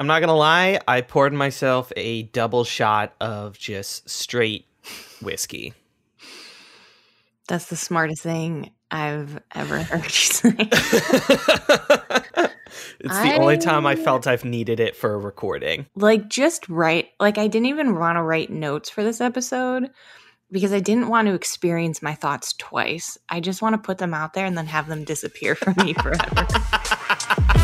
I'm not gonna lie, I poured myself a double shot of just straight whiskey. That's the smartest thing I've ever heard you say. it's the only time I felt I've needed it for a recording. Like just write like I didn't even want to write notes for this episode because I didn't want to experience my thoughts twice. I just want to put them out there and then have them disappear from me forever.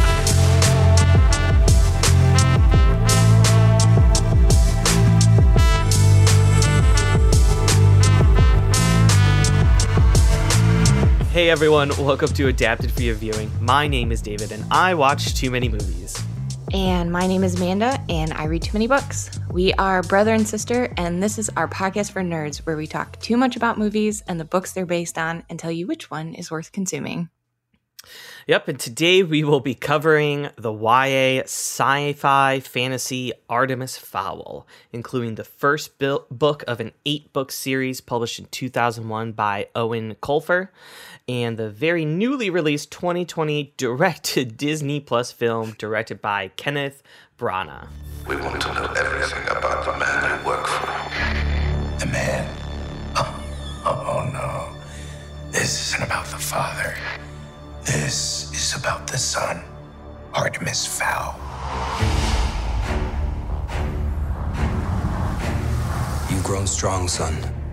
Hey everyone, welcome to Adapted for Your Viewing. My name is David and I watch too many movies. And my name is Amanda and I read too many books. We are brother and sister, and this is our podcast for nerds where we talk too much about movies and the books they're based on and tell you which one is worth consuming. Yep, and today we will be covering the YA sci fi fantasy Artemis Fowl, including the first book of an eight book series published in 2001 by Eoin Colfer, and the very newly released 2020 direct to Disney Plus film directed by Kenneth Branagh. We want to know everything about the man you work for. The man? Oh, oh no. This isn't about the father. This is about the son, Artemis Fowl. You've grown strong, son.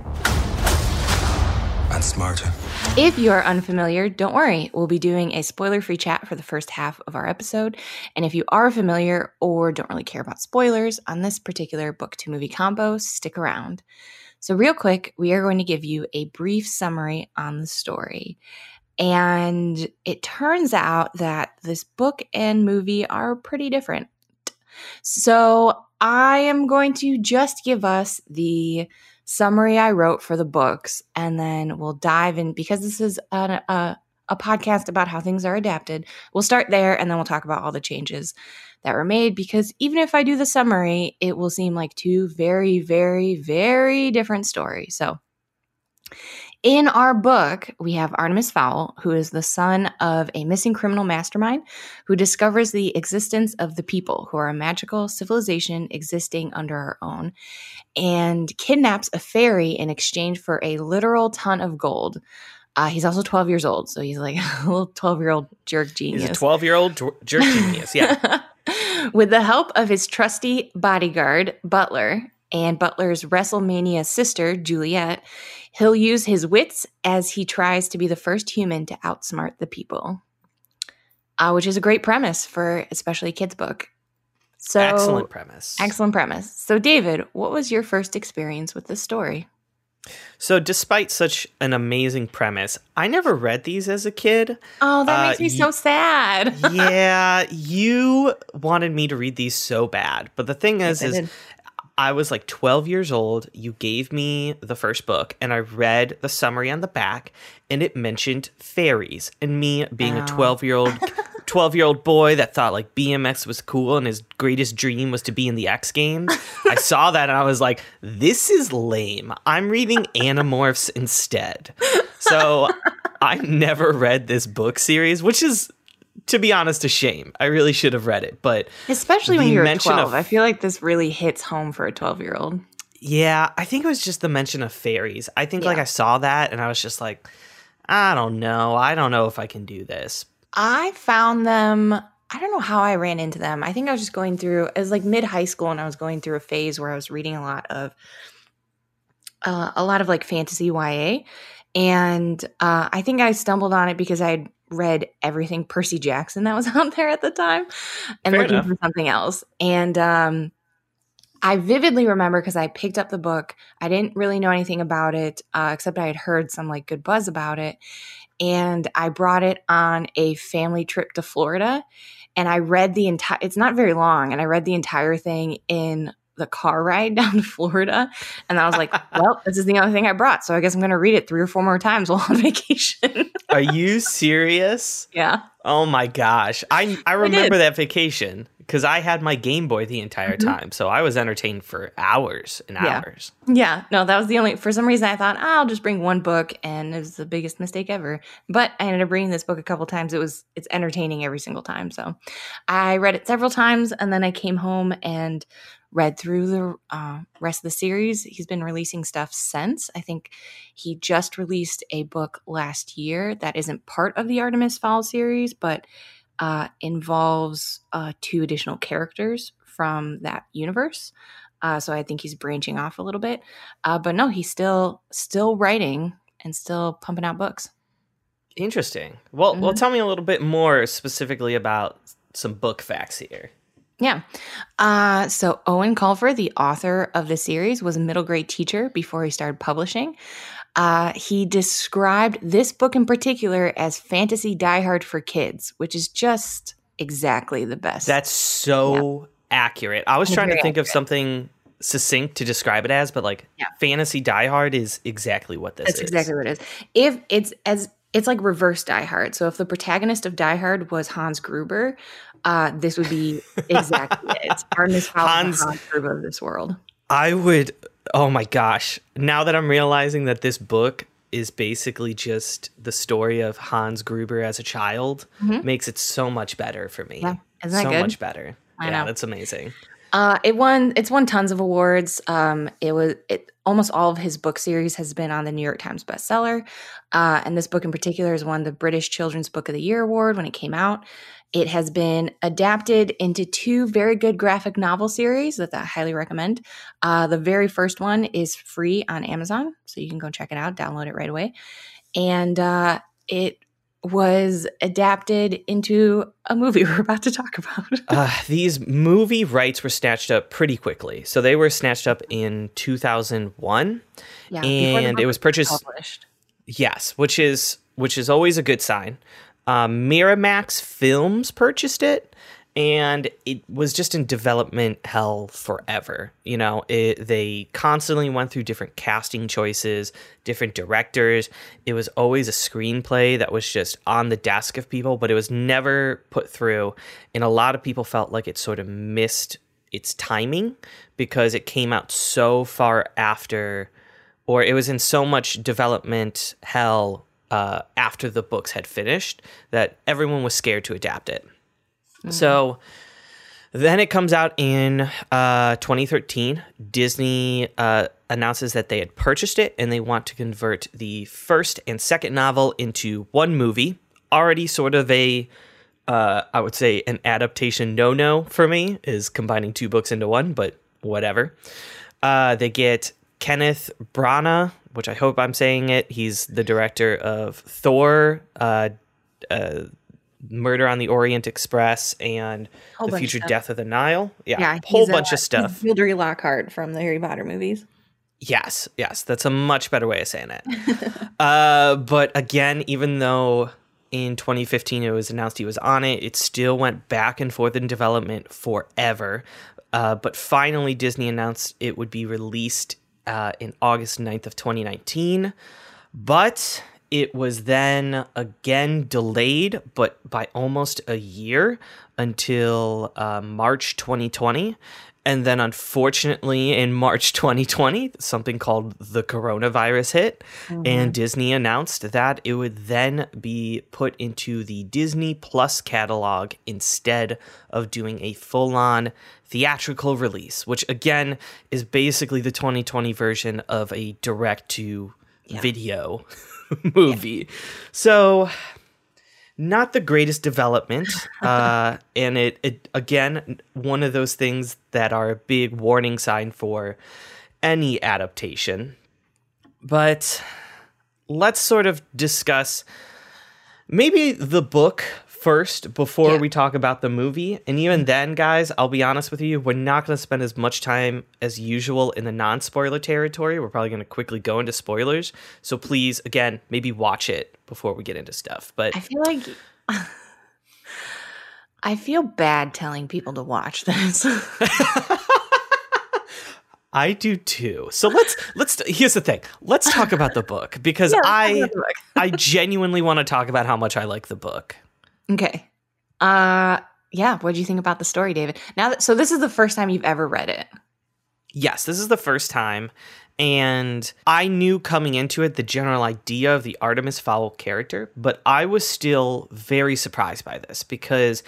And smarter. If you're unfamiliar, don't worry. We'll be doing a spoiler free chat for the first half of our episode. And if you are familiar or don't really care about spoilers on this particular book to movie combo, stick around. So, real quick, we are going to give you a brief summary on the story. And it turns out that this book and movie are pretty different. So I am going to just give us the summary I wrote for the books, and then we'll dive in because this is a, a, a podcast about how things are adapted. We'll start there, and then we'll talk about all the changes that were made because even if I do the summary, it will seem like two very, very, very different stories. So, in our book, we have Artemis Fowl, who is the son of a missing criminal mastermind who discovers the existence of the people, who are a magical civilization existing under our own, and kidnaps a fairy in exchange for a literal ton of gold. Uh, he's also 12 years old, so he's like a little 12 year old jerk genius. He's a 12 year old jerk genius, yeah. With the help of his trusty bodyguard, Butler, and Butler's WrestleMania sister, Juliet, he'll use his wits as he tries to be the first human to outsmart the people, uh, which is a great premise for especially a kid's book. So excellent premise. Excellent premise. So, David, what was your first experience with this story? So, despite such an amazing premise, I never read these as a kid. Oh, that uh, makes me so sad. yeah, you wanted me to read these so bad, but the thing is, yes, is I was like 12 years old. You gave me the first book, and I read the summary on the back, and it mentioned fairies. And me being oh. a 12 year old. 12 year old boy that thought like BMX was cool and his greatest dream was to be in the X Games. I saw that and I was like, this is lame. I'm reading Animorphs instead. So I never read this book series, which is to be honest, a shame. I really should have read it, but especially when you're 12, of, I feel like this really hits home for a 12 year old. Yeah, I think it was just the mention of fairies. I think yeah. like I saw that and I was just like, I don't know. I don't know if I can do this. I found them. I don't know how I ran into them. I think I was just going through. It was like mid high school, and I was going through a phase where I was reading a lot of, uh, a lot of like fantasy YA, and uh, I think I stumbled on it because I had read everything Percy Jackson that was out there at the time and Fair looking enough. for something else. And um, I vividly remember because I picked up the book. I didn't really know anything about it, uh, except I had heard some like good buzz about it. And I brought it on a family trip to Florida. And I read the entire, it's not very long. And I read the entire thing in the car ride down to Florida. And I was like, well, this is the only thing I brought. So I guess I'm going to read it three or four more times while on vacation. Are you serious? Yeah. Oh my gosh. I, I remember I that vacation because I had my Game Boy the entire mm-hmm. time, so I was entertained for hours and yeah. hours. Yeah, no, that was the only. For some reason, I thought oh, I'll just bring one book, and it was the biggest mistake ever. But I ended up reading this book a couple times. It was it's entertaining every single time. So I read it several times, and then I came home and read through the uh, rest of the series. He's been releasing stuff since. I think he just released a book last year that isn't part of the Artemis Fowl series, but uh, involves uh, two additional characters from that universe. Uh, so I think he's branching off a little bit. Uh, but no, he's still still writing and still pumping out books. Interesting. Well, mm-hmm. well, tell me a little bit more specifically about some book facts here. Yeah. Uh, so Eoin Colfer, the author of the series, was a middle grade teacher before he started publishing. Uh, he described this book in particular as fantasy Die Hard for kids, which is just exactly the best. That's so yeah. accurate. I was trying to think accurate. of something succinct to describe it as, but like yeah. fantasy Die Hard is exactly what this That's is. exactly what it is. If it's as it's like reverse Die Hard. So if the protagonist of Die Hard was Hans Gruber, uh, this would be exactly it. Fowl Hans, Hans of this world. I would oh my gosh. Now that I'm realizing that this book is basically just the story of Hans Gruber as a child mm-hmm. makes it so much better for me. Yeah. Isn't that so good? much better. I yeah, know. that's amazing. Uh, it won. It's won tons of awards. Um, it was it almost all of his book series has been on the New York Times bestseller, uh, and this book in particular has won the British Children's Book of the Year award when it came out. It has been adapted into two very good graphic novel series that I highly recommend. Uh, the very first one is free on Amazon, so you can go check it out, download it right away. And uh, it was adapted into a movie we're about to talk about. uh, these movie rights were snatched up pretty quickly. So they were snatched up in 2001. Yeah, and it was purchased. Published. Yes, which is which is always a good sign. Um, Miramax Films purchased it, and it was just in development hell forever. You know, it, they constantly went through different casting choices, different directors. It was always a screenplay that was just on the desk of people, but it was never put through. And a lot of people felt like it sort of missed its timing because it came out so far after, or it was in so much development hell uh, after the books had finished that everyone was scared to adapt it. Mm-hmm. So then it comes out in uh, 2013. Disney uh, announces that they had purchased it and they want to convert the first and second novel into one movie. Already sort of a, uh, I would say, an adaptation no no for me is combining two books into one, but whatever. Uh, they get Kenneth Branagh which I hope I'm saying it. He's the director of Thor, uh, uh, Murder on the Orient Express, and whole The Future Death of the Nile. Yeah, yeah whole bunch of stuff. Gilderoy Lockhart from the Harry Potter movies. Yes, yes, that's a much better way of saying it. uh, but again, even though in 2015 it was announced he was on it, it still went back and forth in development forever. Uh, but finally, Disney announced it would be released uh, in August 9th of 2019. But it was then again delayed, but by almost a year until uh, March 2020. And then, unfortunately, in March 2020, something called the coronavirus hit, mm-hmm. and Disney announced that it would then be put into the Disney Plus catalog instead of doing a full on theatrical release, which again is basically the 2020 version of a direct to video movie. Yeah. So not the greatest development. Uh, and it, it, again, one of those things that are a big warning sign for any adaptation. But let's sort of discuss maybe the book first before yeah. we talk about the movie. And even then, guys, I'll be honest with you, we're not going to spend as much time as usual in the non spoiler territory. We're probably going to quickly go into spoilers. So please, again, maybe watch it before we get into stuff. But I feel like. I feel bad telling people to watch this. I do too. So let's let's here's the thing. Let's talk about the book because yeah, I I genuinely want to talk about how much I like the book. Okay. Uh yeah, what do you think about the story, David? Now that so this is the first time you've ever read it. Yes, this is the first time. And I knew coming into it the general idea of the Artemis Fowl character, but I was still very surprised by this because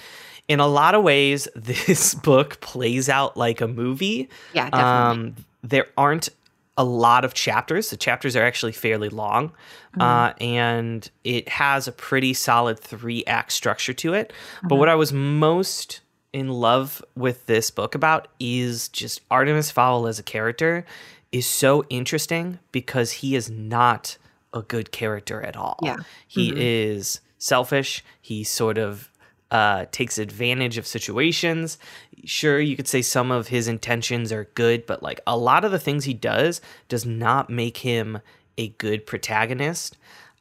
in a lot of ways, this book plays out like a movie. Yeah, definitely. Um, there aren't a lot of chapters. The chapters are actually fairly long, mm-hmm. uh, and it has a pretty solid three act structure to it. Mm-hmm. But what I was most in love with this book about is just Artemis Fowl as a character is so interesting because he is not a good character at all. Yeah. He mm-hmm. is selfish. He sort of uh, takes advantage of situations. Sure, you could say some of his intentions are good, but like a lot of the things he does does not make him a good protagonist.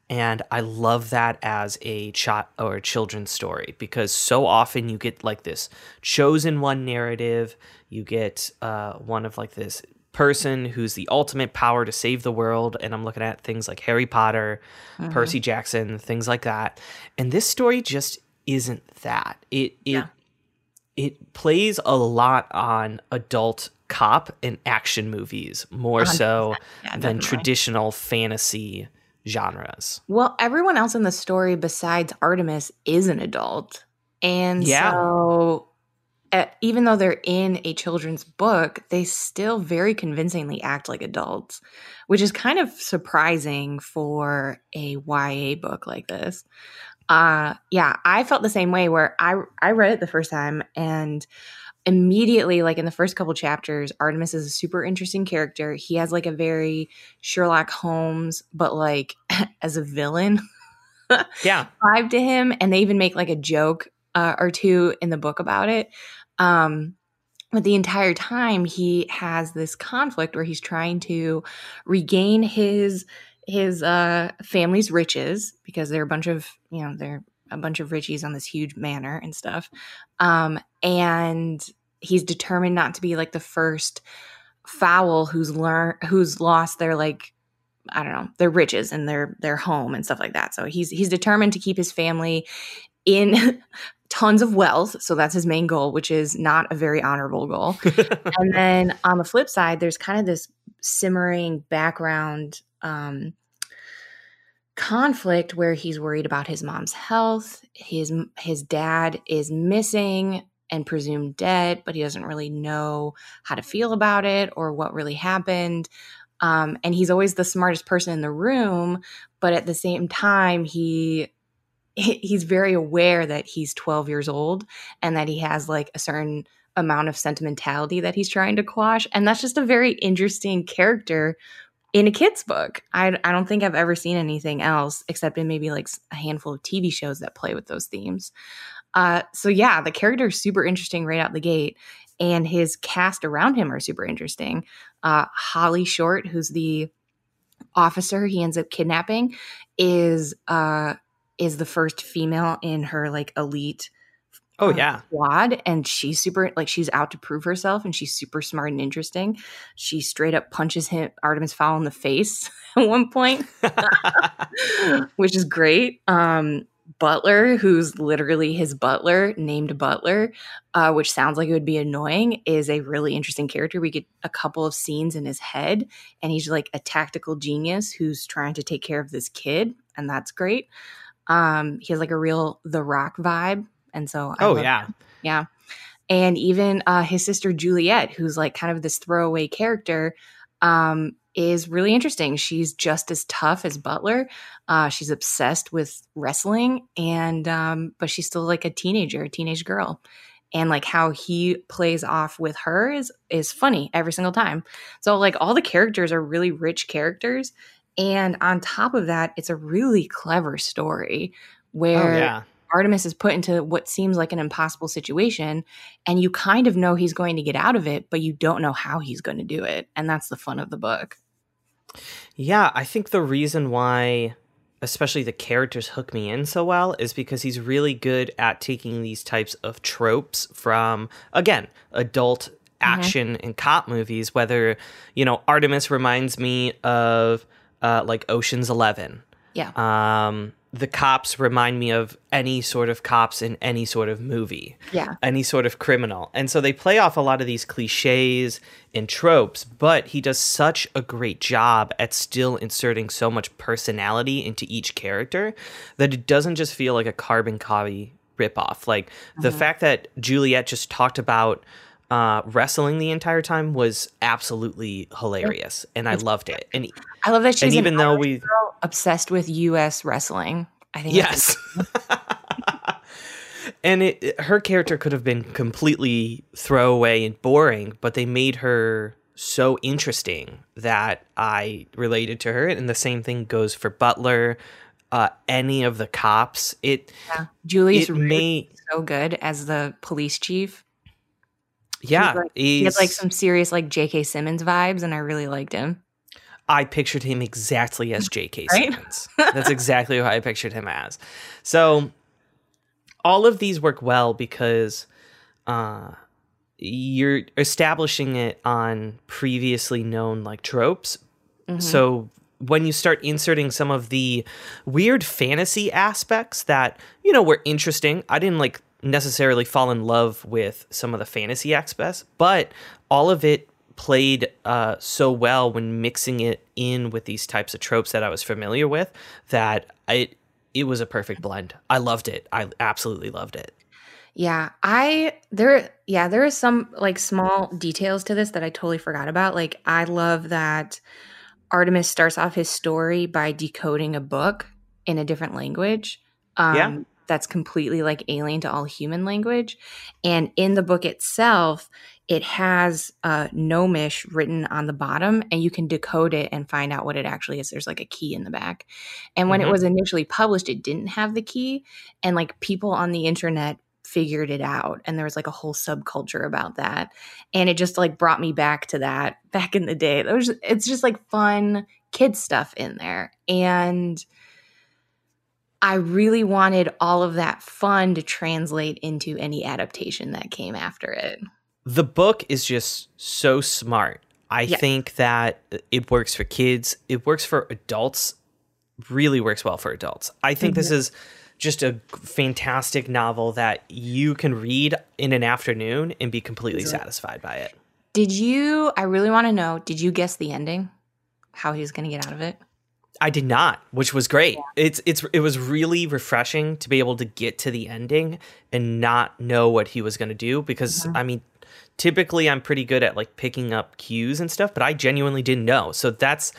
And I love that as a child or a children's story because so often you get like this chosen one narrative. You get uh, one of like this person who's the ultimate power to save the world. And I'm looking at things like Harry Potter, mm-hmm. Percy Jackson, things like that. And this story just isn't that. It it yeah. It plays a lot on adult cop and action movies more 100%. so yeah, than traditional fantasy genres. Well, everyone else in the story besides Artemis is an adult. And yeah. so uh, even though they're in a children's book, they still very convincingly act like adults, which is kind of surprising for a YA book like this. Uh yeah, I felt the same way where I I read it the first time and immediately like in the first couple chapters Artemis is a super interesting character. He has like a very Sherlock Holmes but like as a villain. yeah. vibe to him and they even make like a joke uh, or two in the book about it. Um, but the entire time he has this conflict where he's trying to regain his his uh family's riches because they're a bunch of you know they're a bunch of richies on this huge manor and stuff um and he's determined not to be like the first fowl who's learned who's lost their like I don't know, their riches and their their home and stuff like that. So he's he's determined to keep his family in tons of wealth. So that's his main goal, which is not a very honorable goal. and then on the flip side, there's kind of this simmering background um, conflict where he's worried about his mom's health. His his dad is missing and presumed dead, but he doesn't really know how to feel about it or what really happened. Um, and he's always the smartest person in the room, but at the same time, he he's very aware that he's 12 years old and that he has like a certain amount of sentimentality that he's trying to quash and that's just a very interesting character in a kid's book. I, I don't think i've ever seen anything else except in maybe like a handful of tv shows that play with those themes. Uh, so yeah the character is super interesting right out the gate and his cast around him are super interesting. Uh, holly short who's the officer he ends up kidnapping is uh is the first female in her like elite Oh uh, yeah. Squad and she's super like she's out to prove herself and she's super smart and interesting. She straight up punches him Artemis Fowl in the face at one point. which is great. Um Butler, who's literally his butler, named Butler, uh, which sounds like it would be annoying, is a really interesting character. We get a couple of scenes in his head, and he's like a tactical genius who's trying to take care of this kid, and that's great. Um, he has like a real The Rock vibe, and so I oh yeah, him. yeah. And even uh, his sister Juliet, who's like kind of this throwaway character, um, is really interesting. She's just as tough as Butler. Uh, she's obsessed with wrestling, and um, but she's still like a teenager, a teenage girl. And like how he plays off with her is is funny every single time. So like all the characters are really rich characters, and on top of that, it's a really clever story oh, where oh, yeah. Artemis is put into what seems like an impossible situation, and you kind of know he's going to get out of it, but you don't know how he's going to do it. And that's the fun of the book. Yeah, I think the reason why especially the characters hook me in so well is because he's really good at taking these types of tropes from again adult mm-hmm. action mm-hmm. and cop movies whether you know artemis reminds me of uh, like Ocean's Eleven. Yeah. Um, the cops remind me of any sort of cops in any sort of movie. Yeah. Any sort of criminal. And so they play off a lot of these cliches and tropes, but he does such a great job at still inserting so much personality into each character that it doesn't just feel like a carbon copy ripoff. Like the Mm-hmm. fact that Juliet just talked about uh, wrestling the entire time was absolutely hilarious, and I loved it. And I love that she's even though we obsessed with U.S. wrestling. I think Yes. and it, her character could have been completely throwaway and boring, but they made her so interesting that I related to her. And the same thing goes for Butler, uh, any of the cops. It yeah. Julius it may so good as the police chief. Yeah. like- He had like some serious like J.K. Simmons vibes, and I really liked him. I pictured him exactly as J.K. Right? Simmons. That's exactly who I pictured him as. So all of these work well because uh, you're establishing it on previously known like tropes. Mm-hmm. So when you start inserting some of the weird fantasy aspects that you know were interesting, I didn't like necessarily fall in love with some of the fantasy aspects, but all of it played uh, so well when mixing it in with these types of tropes that I was familiar with that it it was a perfect blend. I loved it. I absolutely loved it. Yeah, I there yeah, there is some like small details to this that I totally forgot about. Like I love that Artemis starts off his story by decoding a book in a different language. Um Yeah. That's completely like alien to all human language. And in the book itself, it has uh gnomish written on the bottom and you can decode it and find out what it actually is. There's like a key in the back. And when Mhm. it was initially published, it didn't have the key. And like people on the internet figured it out and there was like a whole subculture about that and it just like brought me back to that back in the day there was it's just like fun kid stuff in there and i really wanted all of that fun to translate into any adaptation that came after it the book is just so smart. I Yes. think that it works for kids. It works for adults. Really works well for adults. I think this mm-hmm. is just a fantastic novel that you can read in an afternoon and be completely satisfied by it. did you i really want to know did you guess the ending how he was going to get out of it I did not, which was great. It's it's it was really refreshing to be able to get to the ending and not know what he was going to do because I mean typically I'm pretty good at like picking up cues and stuff, but I genuinely didn't know. So that's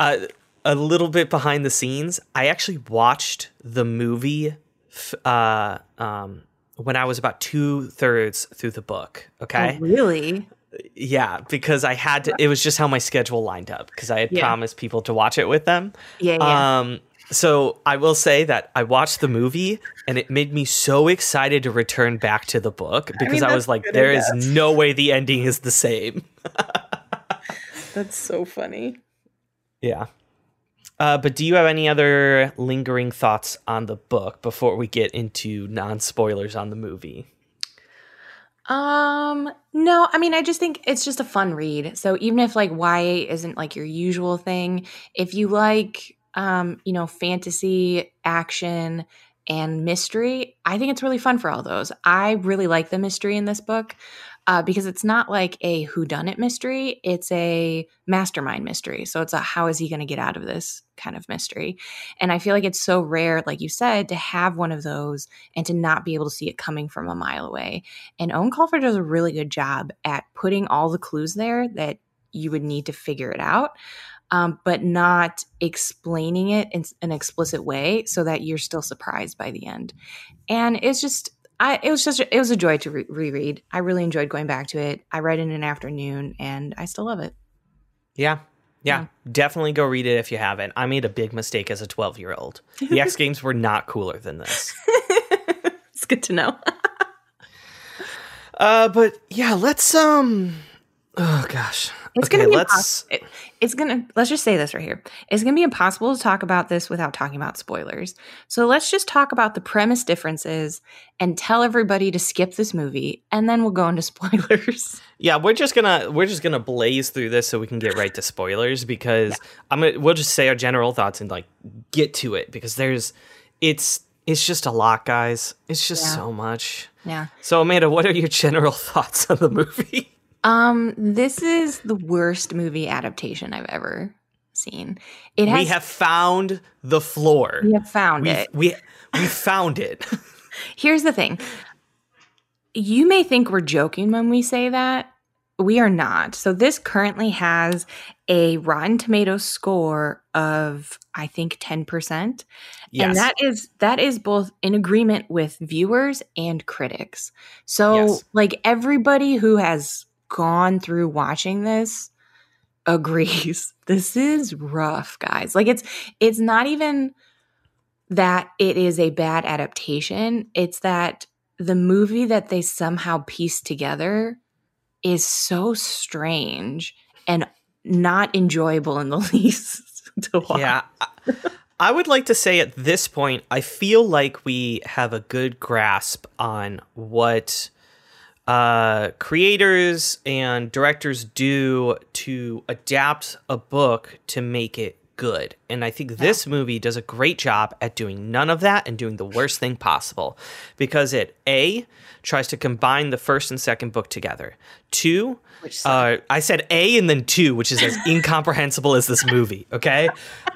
uh, a little bit behind the scenes. I actually watched the movie f- uh, um, when I was about two thirds through the book. Okay. Oh, really Yeah, because I had to. It was just how my schedule lined up because I had Yeah. promised people to watch it with them. yeah yeah Um, so I will say that I watched the movie and it made me so excited to return back to the book because I, that's was like, I there is no way the ending is the same. that's so funny Yeah. Uh, but do you have any other lingering thoughts on the book before we get into non spoilers on the movie? Um, no, I mean, I just think it's just a fun read. So even if like YA isn't like your usual thing, if you like, um, you know, fantasy, action, and mystery, I think it's really fun for all those. I really like the mystery in this book uh, because it's not like a whodunit mystery; it's a mastermind mystery. So it's a how is he going to get out of this kind of mystery. And I feel like it's so rare, like you said, to have one of those and to not be able to see it coming from a mile away. And Eoin Colfer does a really good job at putting all the clues there that you would need to figure it out, um, but not explaining it in an explicit way so that you're still surprised by the end. And it's just, I, it was just, it was a joy to re- reread. I really enjoyed going back to it. I read it in an afternoon and I still love it. Yeah. Yeah, definitely go read it if you haven't. I made a big mistake as a 12 year old. The X Games were not cooler than this. it's good to know. Uh, but yeah, let's um. Oh gosh, It's okay, gonna be let's. impos- it- it's gonna let's just say this right here. It's gonna be impossible to talk about this without talking about spoilers. So let's just talk about the premise differences and tell everybody to skip this movie, and then we'll go into spoilers. Yeah, we're just gonna we're just gonna blaze through this so we can get right to spoilers because I'm gonna we'll just say our general thoughts and like get to it because there's it's it's just a lot, guys. It's just Yeah. so much. yeah. So Amanda, what are your general thoughts on the movie? Um, this is the worst movie adaptation I've ever seen. It has we have found the floor. we have found we it. we we found it. Here's the thing. You may think we're joking when we say that. We are not. So this currently has a Rotten Tomatoes score of I think 10%. yes. And that is that is both in agreement with viewers and critics. So Yes. like everybody who has gone through watching this agrees. This is rough, guys. Like it's it's not even that it is a bad adaptation. It's that the movie that they somehow pieced together is so strange and not enjoyable in the least to watch. Yeah. I- I would like to say at this point, I feel like we have a good grasp on what uh, creators and directors do to adapt a book to make it good. And I think this movie does a great job at doing none of that and doing the worst thing possible because it A tries to combine the first and second book together. Two, Which uh, I said A and then two, which is as incomprehensible as this movie. Okay.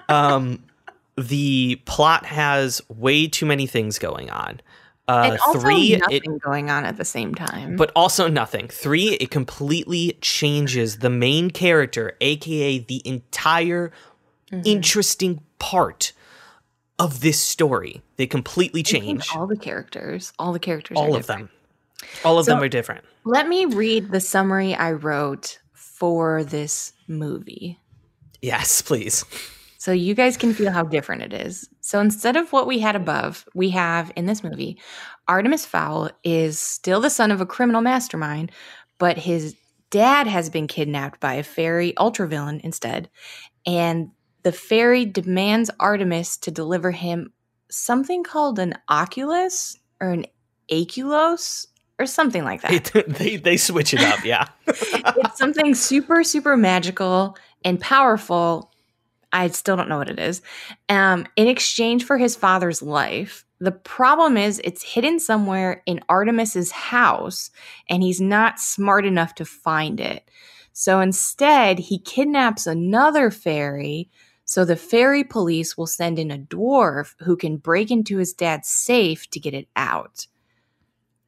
Um, the plot has way too many things going on. Uh, and also three, it, nothing going on at the same time. but also nothing. Three, it completely changes the main character, aka the entire Mm-hmm. interesting part of this story. They completely change all the characters. All the characters. all of different. them. All of them are different. Let me read the summary I wrote for this movie. Yes, please. So you guys can feel how different it is. So instead of what we had above, we have in this movie, Artemis Fowl is still the son of a criminal mastermind, but his dad has been kidnapped by a fairy ultravillain instead. And the fairy demands Artemis to deliver him something called an oculus or an aculos or something like that. They, they they switch it up, yeah. it's something super super magical and powerful i still don't know what it is. Um, in exchange for his father's life the problem is it's hidden somewhere in artemis's house and he's not smart enough to find it. So instead he kidnaps another fairy so the fairy police will send in a dwarf who can break into his dad's safe to get it out.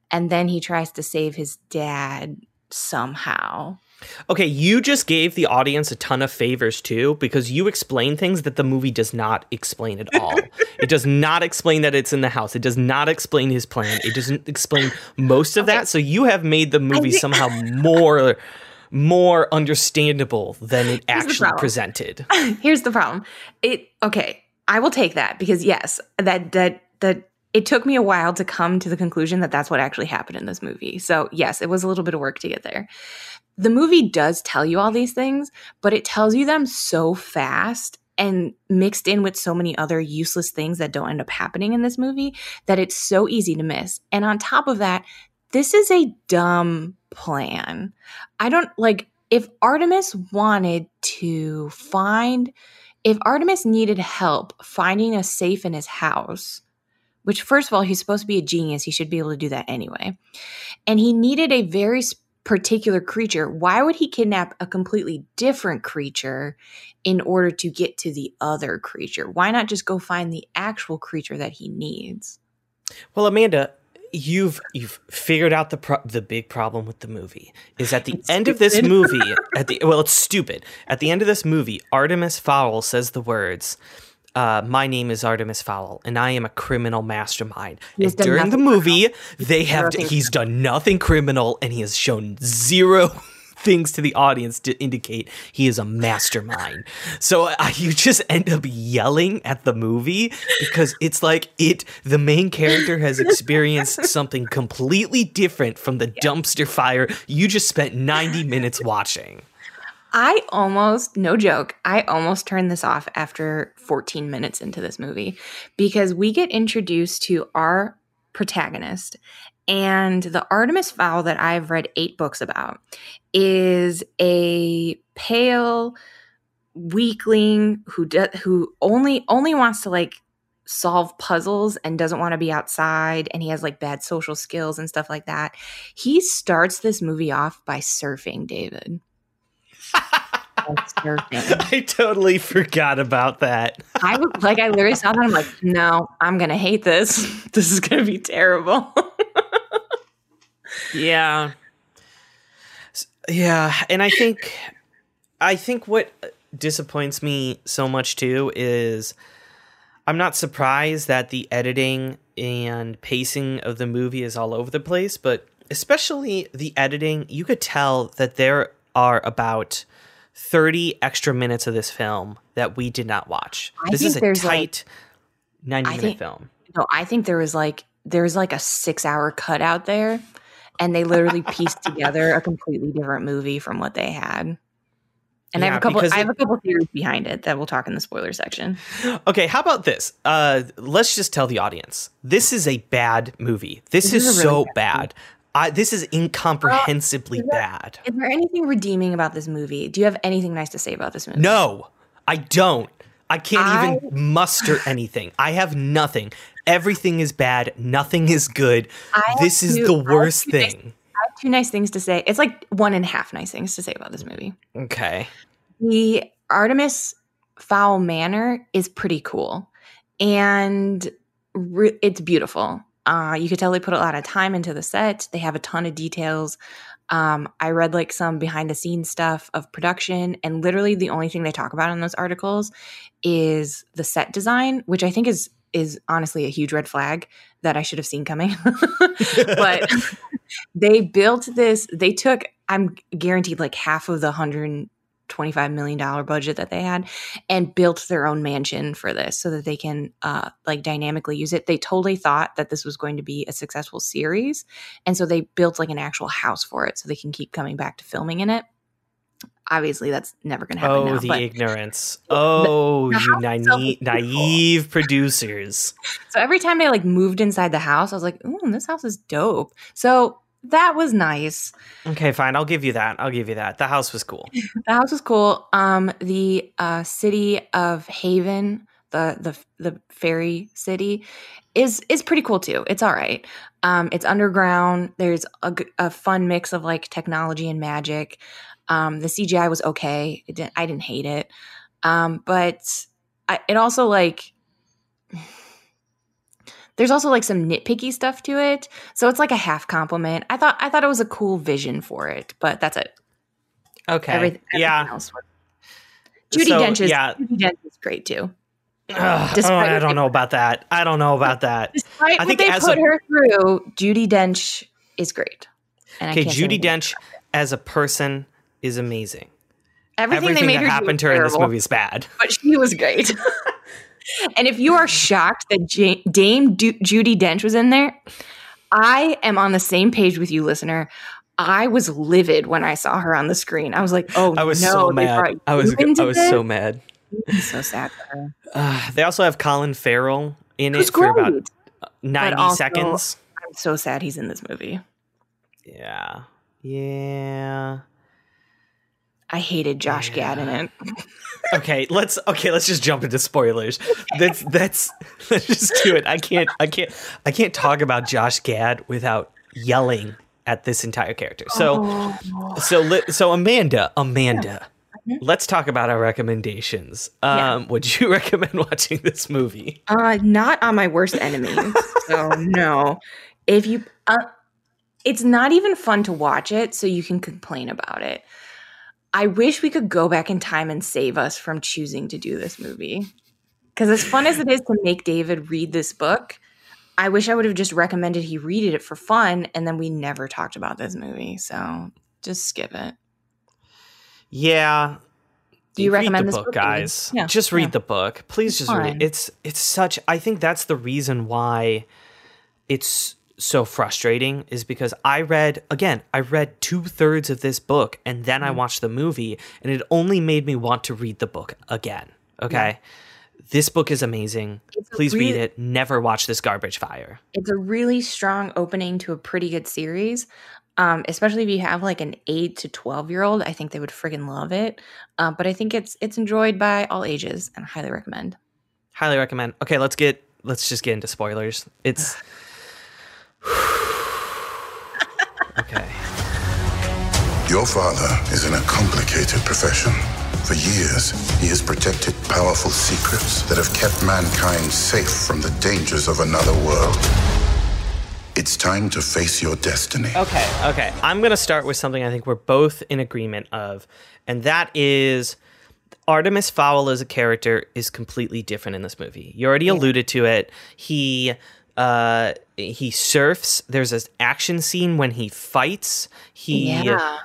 And then he tries to save his dad somehow Okay, you just gave the audience a ton of favors too because you explain things that the movie does not explain at all. it does not explain that it's in the house. It does not explain his plan. It doesn't explain most of that. So you have made the movie think- somehow more more understandable than it the actually presented. Here's the problem. It okay, I will take that because yes, that that that it took me a while to come to the conclusion that that's what actually happened in this movie. So, yes, it was a little bit of work to get there. The movie does tell you all these things, but it tells you them so fast and mixed in with so many other useless things that don't end up happening in this movie that it's so easy to miss. And on top of that, this is a dumb plan. I don't like if Artemis wanted to find if Artemis needed help finding a safe in his house, which first of all, he's supposed to be a genius, he should be able to do that anyway. And he needed a very particular creature. Why would he kidnap a completely different creature in order to get to the other creature? Why not just go find the actual creature that he needs? Well, Amanda, you've you've figured out the pro- the big problem with the movie is at the It's end of this movie at the well it's stupid at the end of this movie Artemis Fowl says the words uh, my name is Artemis Fowl, and I am a criminal mastermind. He has And done during the movie, they have nothing he's done nothing criminal, and he has shown zero things to the audience to indicate he is a mastermind. So uh, you just end up yelling at the movie because it's like it the main character has experienced something completely different from the dumpster fire you just spent 90 minutes watching. I almost, no joke, I almost turned this off after 14 minutes into this movie because we get introduced to our protagonist. And the Artemis Fowl that I've read eight books about is a pale weakling who who only only wants to like solve puzzles and doesn't want to be outside and he has like bad social skills and stuff like that. He starts this movie off by surfing, David. Surfing. I totally forgot about that. I like I literally saw that I'm like, no, I'm gonna hate this. This is gonna be terrible. yeah. Yeah, and I think I think what disappoints me so much too is I'm not surprised that the editing and pacing of the movie is all over the place, but especially the editing, you could tell that there are about 30 extra minutes of this film that we did not watch. I this is a tight like, 90 minute think, film. No, I think there was like there's like a 6 hour cut out there and they literally pieced together a completely different movie from what they had. And yeah, I have a couple. I have a couple theories behind it that we'll talk in the spoiler section. Okay, how about this? Uh, let's just tell the audience this is a bad movie. This, this is, is really so bad. I, this is incomprehensibly is there, bad. Is there anything redeeming about this movie? Do you have anything nice to say about this movie? No, I don't. I can't I, even muster anything. I have nothing. Everything is bad. Nothing is good. This is two, the worst thing two nice things to say. It's like one and a half nice things to say about this movie. Okay. The Artemis Fowl Manor is pretty cool, and re- it's beautiful. Uh, you could tell they put a lot of time into the set. They have a ton of details. Um, I read like some behind the scenes stuff of production, and literally the only thing they talk about in those articles is the set design, which I think is is honestly a huge red flag that I should have seen coming. but they built this, they took, I'm guaranteed like half of the $125 million budget that they had and built their own mansion for this so that they can uh, like dynamically use it. They totally thought that this was going to be a successful series. And so they built like an actual house for it so they can keep coming back to filming in it obviously that's never going to happen. Oh, now, the ignorance! Oh, the, the you naive, naive producers. So every time I like moved inside the house, I was like, "Ooh, this house is dope." So that was nice. Okay, fine. I'll give you that. I'll give you that. The house was cool. the house was cool. Um, the uh, city of Haven, the the the fairy city, is is pretty cool too. It's all right. Um, it's underground. There's a, a fun mix of like technology and magic. Um, the CGI was okay. It didn't, I didn't hate it. Um, but I, it also like there's also like some nitpicky stuff to it. So it's like a half compliment. I thought I thought it was a cool vision for it, but that's it. Okay. Everything, everything yeah. Else Judi so, Dench is yeah. Judi Dench is great too. Ugh, oh, I don't know about that. I don't know about that. Despite I think what they put a, her through, Judi Dench is great. okay, Judi Dench as a person is amazing. Everything, Everything that happened to her terrible, in this movie is bad. But she was great. and if you are shocked that Dame du- Judi Dench was in there, I am on the same page with you, listener. I was livid when I saw her on the screen. I was like, "Oh I was no!" So mad. I was I was so mad. so sad for her. Uh, they also have Colin Farrell in it for about ninety also, seconds. I'm so sad he's in this movie. Yeah, yeah. I hated Josh yeah. Gad in it. okay, let's okay, let's just jump into spoilers. That's that's let's just do it. I can't I can't I can't talk about Josh Gad without yelling at this entire character. So oh. so so Amanda, Amanda. Yeah. Mm-hmm. Let's talk about our recommendations. Um, yeah. would you recommend watching this movie? Uh, not on my worst enemy. so no. If you uh, it's not even fun to watch it, so you can complain about it. I wish we could go back in time and save us from choosing to do this movie. Because as fun as it is to make David read this book, I wish I would have just recommended he read it for fun and then we never talked about this movie. So just skip it. Yeah. Do you, recommend the book, book guys? Yeah, just read yeah. the book. Please it's just read it. It's it's such I think that's the reason why it's so frustrating is because I read again, I read two thirds of this book and then I Mm-hmm. watched the movie, and it only made me want to read the book again. Okay. This book is amazing. It's Please read it. Never watch this garbage fire. It's a really strong opening to a pretty good series. Um, especially if you have like an eight to twelve year old, I think they would friggin' love it. Uh, but I think it's it's enjoyed by all ages and I highly recommend. Highly recommend. Okay, let's get let's just get into spoilers. It's Okay. Your father is in a complicated profession. For years, he has protected powerful secrets that have kept mankind safe from the dangers of another world. It's time to face your destiny. Okay, okay. I'm going to start with something I think we're both in agreement of, and that is Artemis Fowl as a character is completely different in this movie. You already alluded to it. He uh he surfs. There's an action scene when he fights. He Yeah.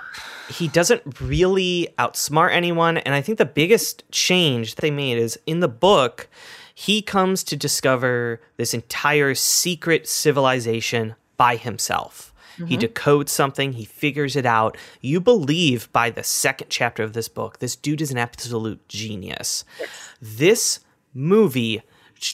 he doesn't really outsmart anyone and i think the biggest change that they made is in the book he comes to discover this entire secret civilization by himself he decodes something he figures it out you believe by the second chapter of this book this dude is an absolute genius this movie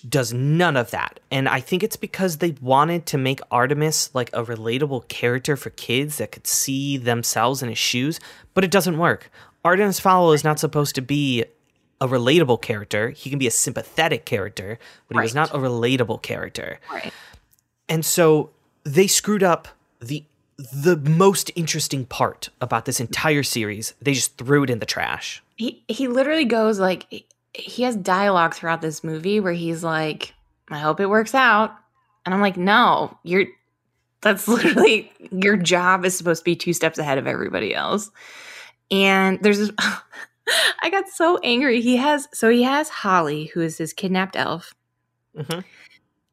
does none of that. And I think it's because they wanted to make Artemis like a relatable character for kids that could see themselves in his shoes, but it doesn't work. Artemis Fowl is not supposed to be a relatable character. He can be a sympathetic character, but he was not a relatable character. Right. And so they screwed up the the most interesting part about this entire series. They just threw it in the trash. He he literally goes like he- has dialogue throughout this movie where he's like, I hope it works out. And I'm like, no, you're that's literally your job is supposed to be two steps ahead of everybody else. And there's this I got so angry. He has so he has Holly, who is his kidnapped elf, Mhm.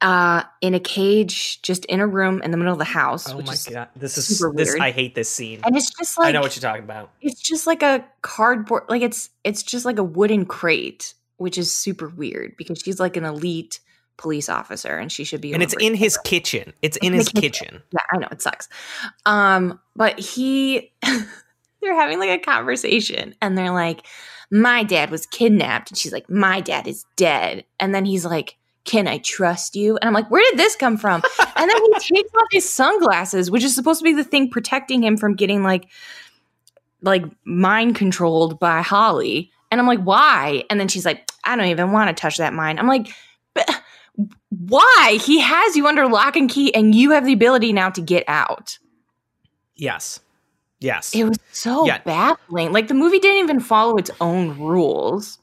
Uh, in a cage, just in a room in the middle of the house. Oh my god. This is this weird. I hate this scene. And it's just like I know what you're talking about. it's just like a cardboard like it's it's just like a wooden crate which is super weird because she's like an elite police officer and she should be and it's in his it. kitchen. It's in in his the kitchen. yeah i know it sucks um but he they're having like a conversation and they're like my dad was kidnapped and she's like my dad is dead and then he's like can I trust you? And I'm like, where did this come from? And then he takes off his sunglasses, which is supposed to be the thing protecting him from getting like like mind controlled by Holly. And I'm like, why? And then she's like, I don't even want to touch that mind. I'm like, why? He has you under lock and key, and you have the ability now to get out. Yes. Yes. It was so Yeah. baffling. Like the movie didn't even follow its own rules.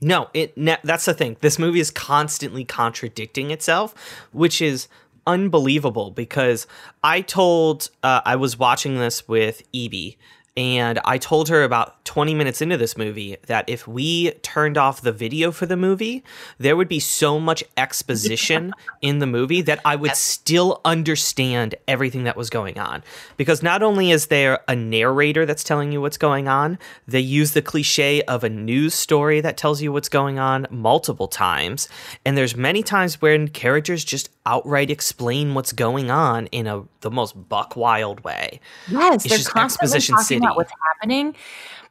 No, it that's the thing. This movie is constantly contradicting itself, which is unbelievable because I told uh, I was watching this with Evie and I told her about 20 minutes into this movie that if we turned off the video for the movie, there would be so much exposition in the movie that I would still understand everything that was going on. Because not only is there a narrator that's telling you what's going on, they use the cliche of a news story that tells you what's going on multiple times. And there's many times when characters just outright explain what's going on in a the most buck wild way. Yes, It's they're just exposition city. What's happening,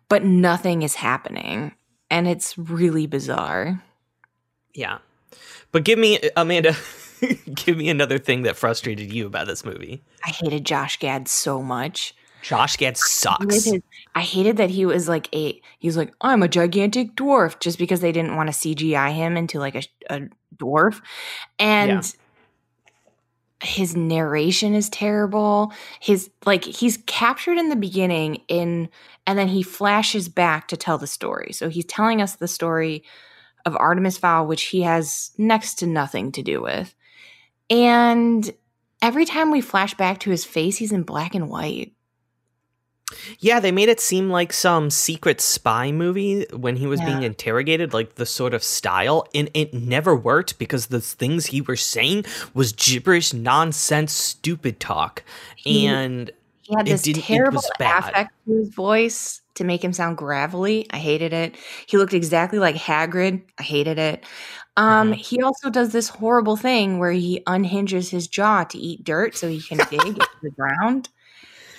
but nothing is happening, and it's really bizarre. Yeah. But give me Amanda, give me another thing that frustrated you about this movie. I hated Josh Gad so much. Josh Gad I sucks. hated, I hated that he was like a he's like I'm a gigantic dwarf just because they didn't want to CGI him into like a, a dwarf, and Yeah. His narration is terrible. His like he's captured in the beginning in and then he flashes back to tell the story. So he's telling us the story of Artemis Fowl, which he has next to nothing to do with, and every time we flash back to his face, he's in black and white. Yeah, they made it seem like some secret spy movie when he was Yeah. being interrogated, like the sort of style, and it never worked because the things he was saying was gibberish, nonsense, stupid talk. He- and He had this terrible affect to his voice to make him sound gravelly. I hated it. He looked exactly like Hagrid. I hated it. Um, mm-hmm. He also does this horrible thing where he unhinges his jaw to eat dirt so he can dig into the ground.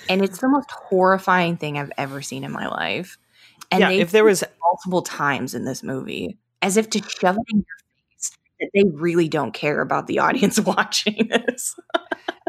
And it's the most horrifying thing I've ever seen in my life. And yeah, if there was multiple times in this movie, as if to shove it in your face that they really don't care about the audience watching this.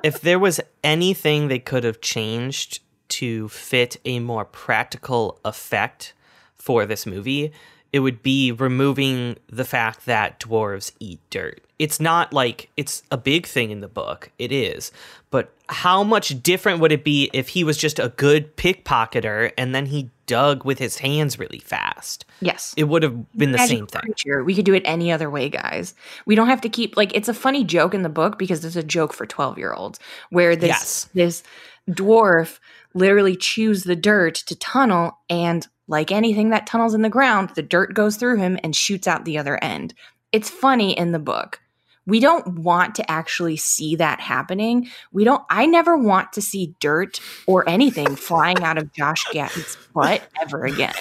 if there was anything they could have changed to fit a more practical effect for this movie, it would be removing the fact that dwarves eat dirt. It's not like it's a big thing in the book. It is. But how much different would it be if he was just a good pickpocketer and then he dug with his hands really fast? Yes. It would have been the same thing. Creature. We could do it any other way, guys. We don't have to keep like it's a funny joke in the book because it's a joke for 12-year-olds where this yes. this dwarf literally chews the dirt to tunnel and like anything that tunnels in the ground, the dirt goes through him and shoots out the other end. It's funny in the book. We don't want to actually see that happening. We don't, I never want to see dirt or anything flying out of Josh Gad's butt ever again.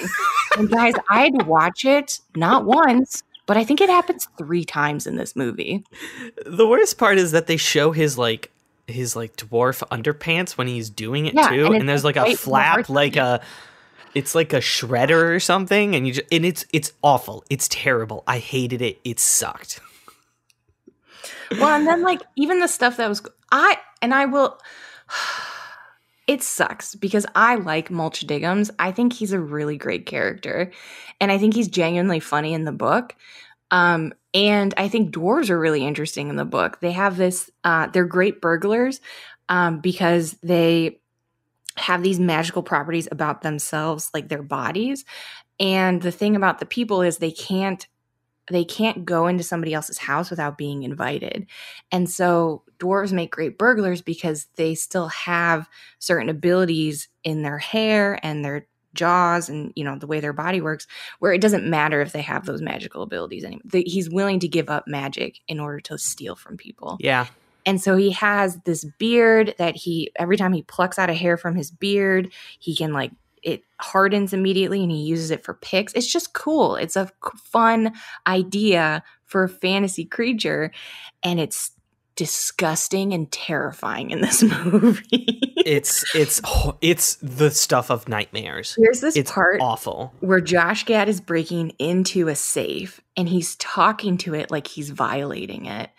And guys, I'd watch it not once, but I think it happens three times in this movie. The worst part is that they show his like his like dwarf underpants when he's doing it yeah, too, and, and there's like a flap, like a it's like a shredder or something, and you just and it's it's awful. It's terrible. I hated it. It sucked. Well, and then like even the stuff that was I and I will. It sucks because I like Mulch Diggums. I think he's a really great character, and I think he's genuinely funny in the book. Um, and I think dwarves are really interesting in the book. They have this. Uh, they're great burglars um, because they have these magical properties about themselves like their bodies. And the thing about the people is they can't they can't go into somebody else's house without being invited. And so dwarves make great burglars because they still have certain abilities in their hair and their jaws and you know the way their body works where it doesn't matter if they have those magical abilities anymore. He's willing to give up magic in order to steal from people. Yeah and so he has this beard that he, every time he plucks out a hair from his beard, he can like, it hardens immediately and he uses it for picks. It's just cool. It's a fun idea for a fantasy creature. And it's disgusting and terrifying in this movie. It's it's it's the stuff of nightmares. There's this it's part awful where Josh Gad is breaking into a safe and he's talking to it like he's violating it.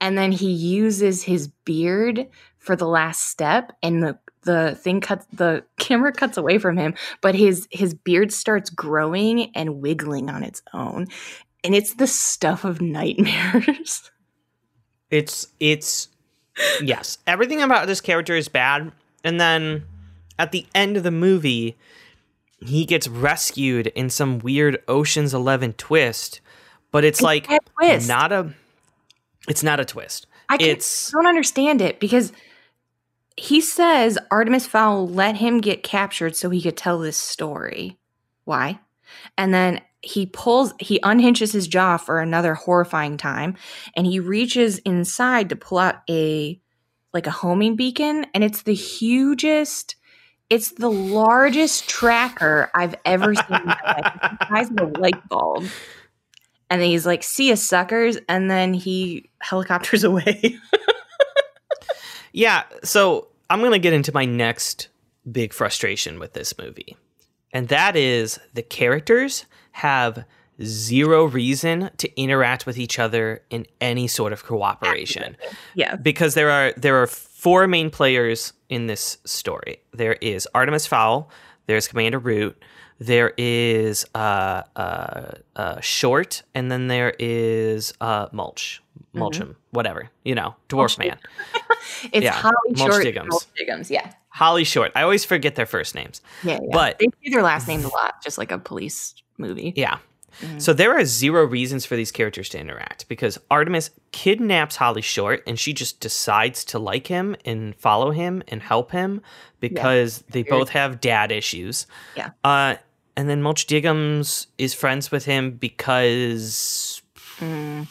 And then he uses his beard for the last step and the the thing cuts the camera cuts away from him, but his his beard starts growing and wiggling on its own. And it's the stuff of nightmares. It's it's yes, everything about this character is bad, and then at the end of the movie, he gets rescued in some weird Ocean's Eleven twist, but it's, it's like not a. It's not a twist. I it's, don't understand it because he says Artemis Fowl let him get captured so he could tell this story. Why? And then he pulls he unhinges his jaw for another horrifying time and he reaches inside to pull out a like a homing beacon and it's the hugest it's the largest tracker I've ever seen in my light bulb. And then he's like, see ya, suckers. And then he helicopters away. yeah. So I'm to get into my next big frustration with this movie. And that is the characters have zero reason to interact with each other in any sort of cooperation. Yeah. Because there are there are four main players in this story. There is Artemis Fowl, there's Commander Root, there is uh, uh, uh, Short, and then there is uh, Mulch. Mulchum, mm-hmm. whatever, you know, Dwarf Mulch. Man. it's yeah. Holly Mulch Short, Diggums. Mulch Diggums, yeah. Holly Short. I always forget their first names. Yeah, yeah. But they say their last names a lot, just like a police movie. Yeah. Mm-hmm. So there are zero reasons for these characters to interact because Artemis kidnaps Holly Short and she just decides to like him and follow him and help him because yeah. they both have dad issues. Yeah. Uh, and then Mulch Diggums is friends with him because. Mm.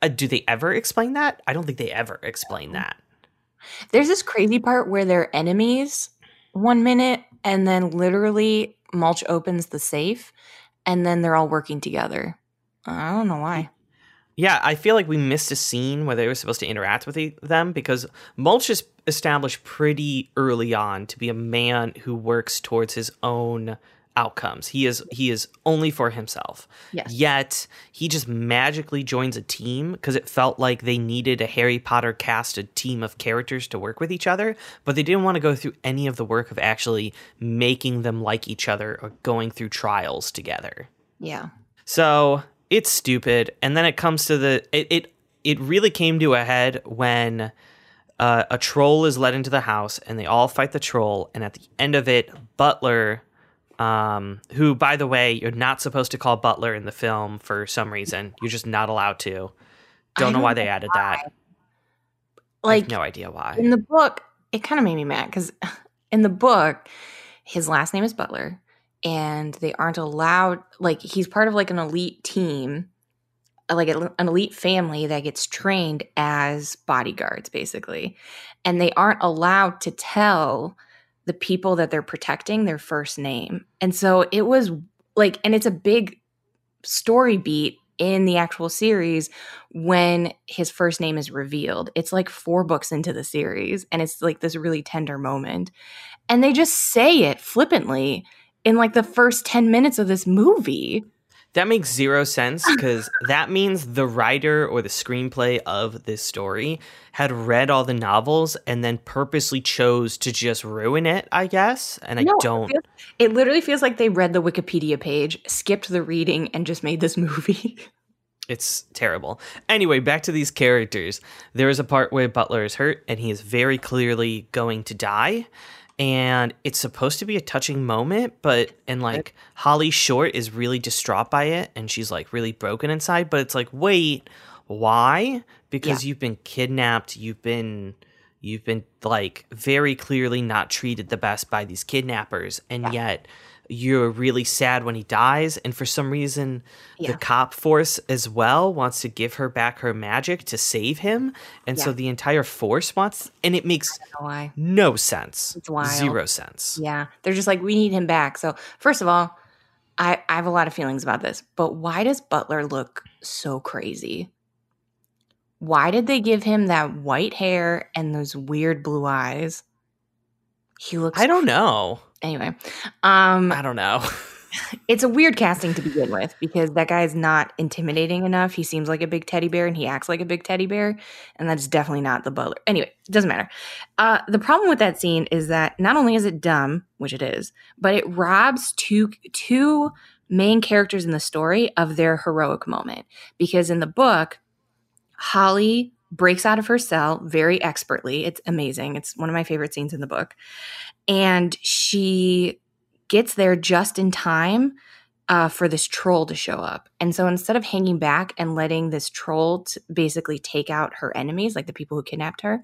Uh, do they ever explain that? I don't think they ever explain that. There's this crazy part where they're enemies one minute, and then literally Mulch opens the safe, and then they're all working together. I don't know why. Yeah, I feel like we missed a scene where they were supposed to interact with them because Mulch is established pretty early on to be a man who works towards his own outcomes. He is he is only for himself. Yes. Yet he just magically joins a team because it felt like they needed a Harry Potter casted team of characters to work with each other, but they didn't want to go through any of the work of actually making them like each other or going through trials together. Yeah. So it's stupid. And then it comes to the it it, it really came to a head when uh, a troll is led into the house and they all fight the troll. And at the end of it, Butler, um, who by the way, you're not supposed to call Butler in the film for some reason. You're just not allowed to. Don't know don't why they added why. that. Like no idea why. in the book, it kind of made me mad because in the book, his last name is Butler, and they aren't allowed. Like he's part of like an elite team, like an elite family that gets trained as bodyguards, basically, and they aren't allowed to tell the people that they're protecting their first name. And so it was like, and it's a big story beat in the actual series when his first name is revealed. It's like four books into the series, and it's like this really tender moment. And they just say it flippantly in like the first 10 minutes of this movie. That makes zero sense because that means the writer or the screenplay of this story had read all the novels and then purposely chose to just ruin it, I guess. And I No, it don't. feels- It literally feels like they read the Wikipedia page, skipped the reading, and just made this movie. It's terrible. Anyway, back to these characters. There is a part where Butler is hurt and he is very clearly going to die. And it's supposed to be a touching moment, but and like Holly Short is really distraught by it and she's like really broken inside, but it's like, wait, why? Because you've been kidnapped, you've been you've been like very clearly not treated the best by these kidnappers, and yet you're really sad when he dies, and for some reason Yeah. the cop force as well wants to give her back her magic to save him, and so the entire force wants, and it makes no sense, zero sense. Yeah. They're just like, we need him back. So, first of all, I, I have a lot of feelings about this, but why does Butler look so crazy? Why did they give him that white hair and those weird blue eyes? He looks I don't know. Anyway. Um I don't know. it's a weird casting to begin with because that guy is not intimidating enough. He seems like a big teddy bear and he acts like a big teddy bear, and that's definitely not the butler. Anyway, it doesn't matter. Uh, the problem with that scene is that not only is it dumb, which it is, but it robs two two main characters in the story of their heroic moment. Because in the book, Holly breaks out of her cell very expertly. It's amazing. It's one of my favorite scenes in the book. And she gets there just in time uh, for this troll to show up. And so instead of hanging back and letting this troll basically take out her enemies, like the people who kidnapped her,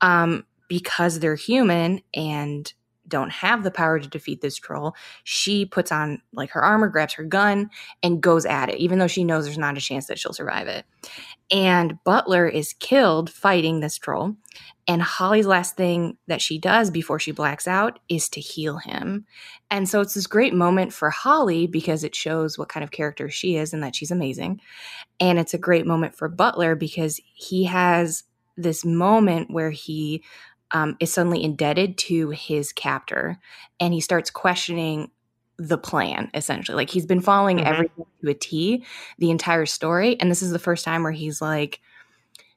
um, because they're human and don't have the power to defeat this troll, she puts on like her armor, grabs her gun, and goes at it, even though she knows there's not a chance that she'll survive it. And Butler is killed fighting this troll. And Holly's last thing that she does before she blacks out is to heal him. And so it's this great moment for Holly because it shows what kind of character she is and that she's amazing. And it's a great moment for Butler because he has this moment where he um, is suddenly indebted to his captor and he starts questioning the plan essentially. Like he's been following Mhm. everything to a t the entire story and this is the first time where he's like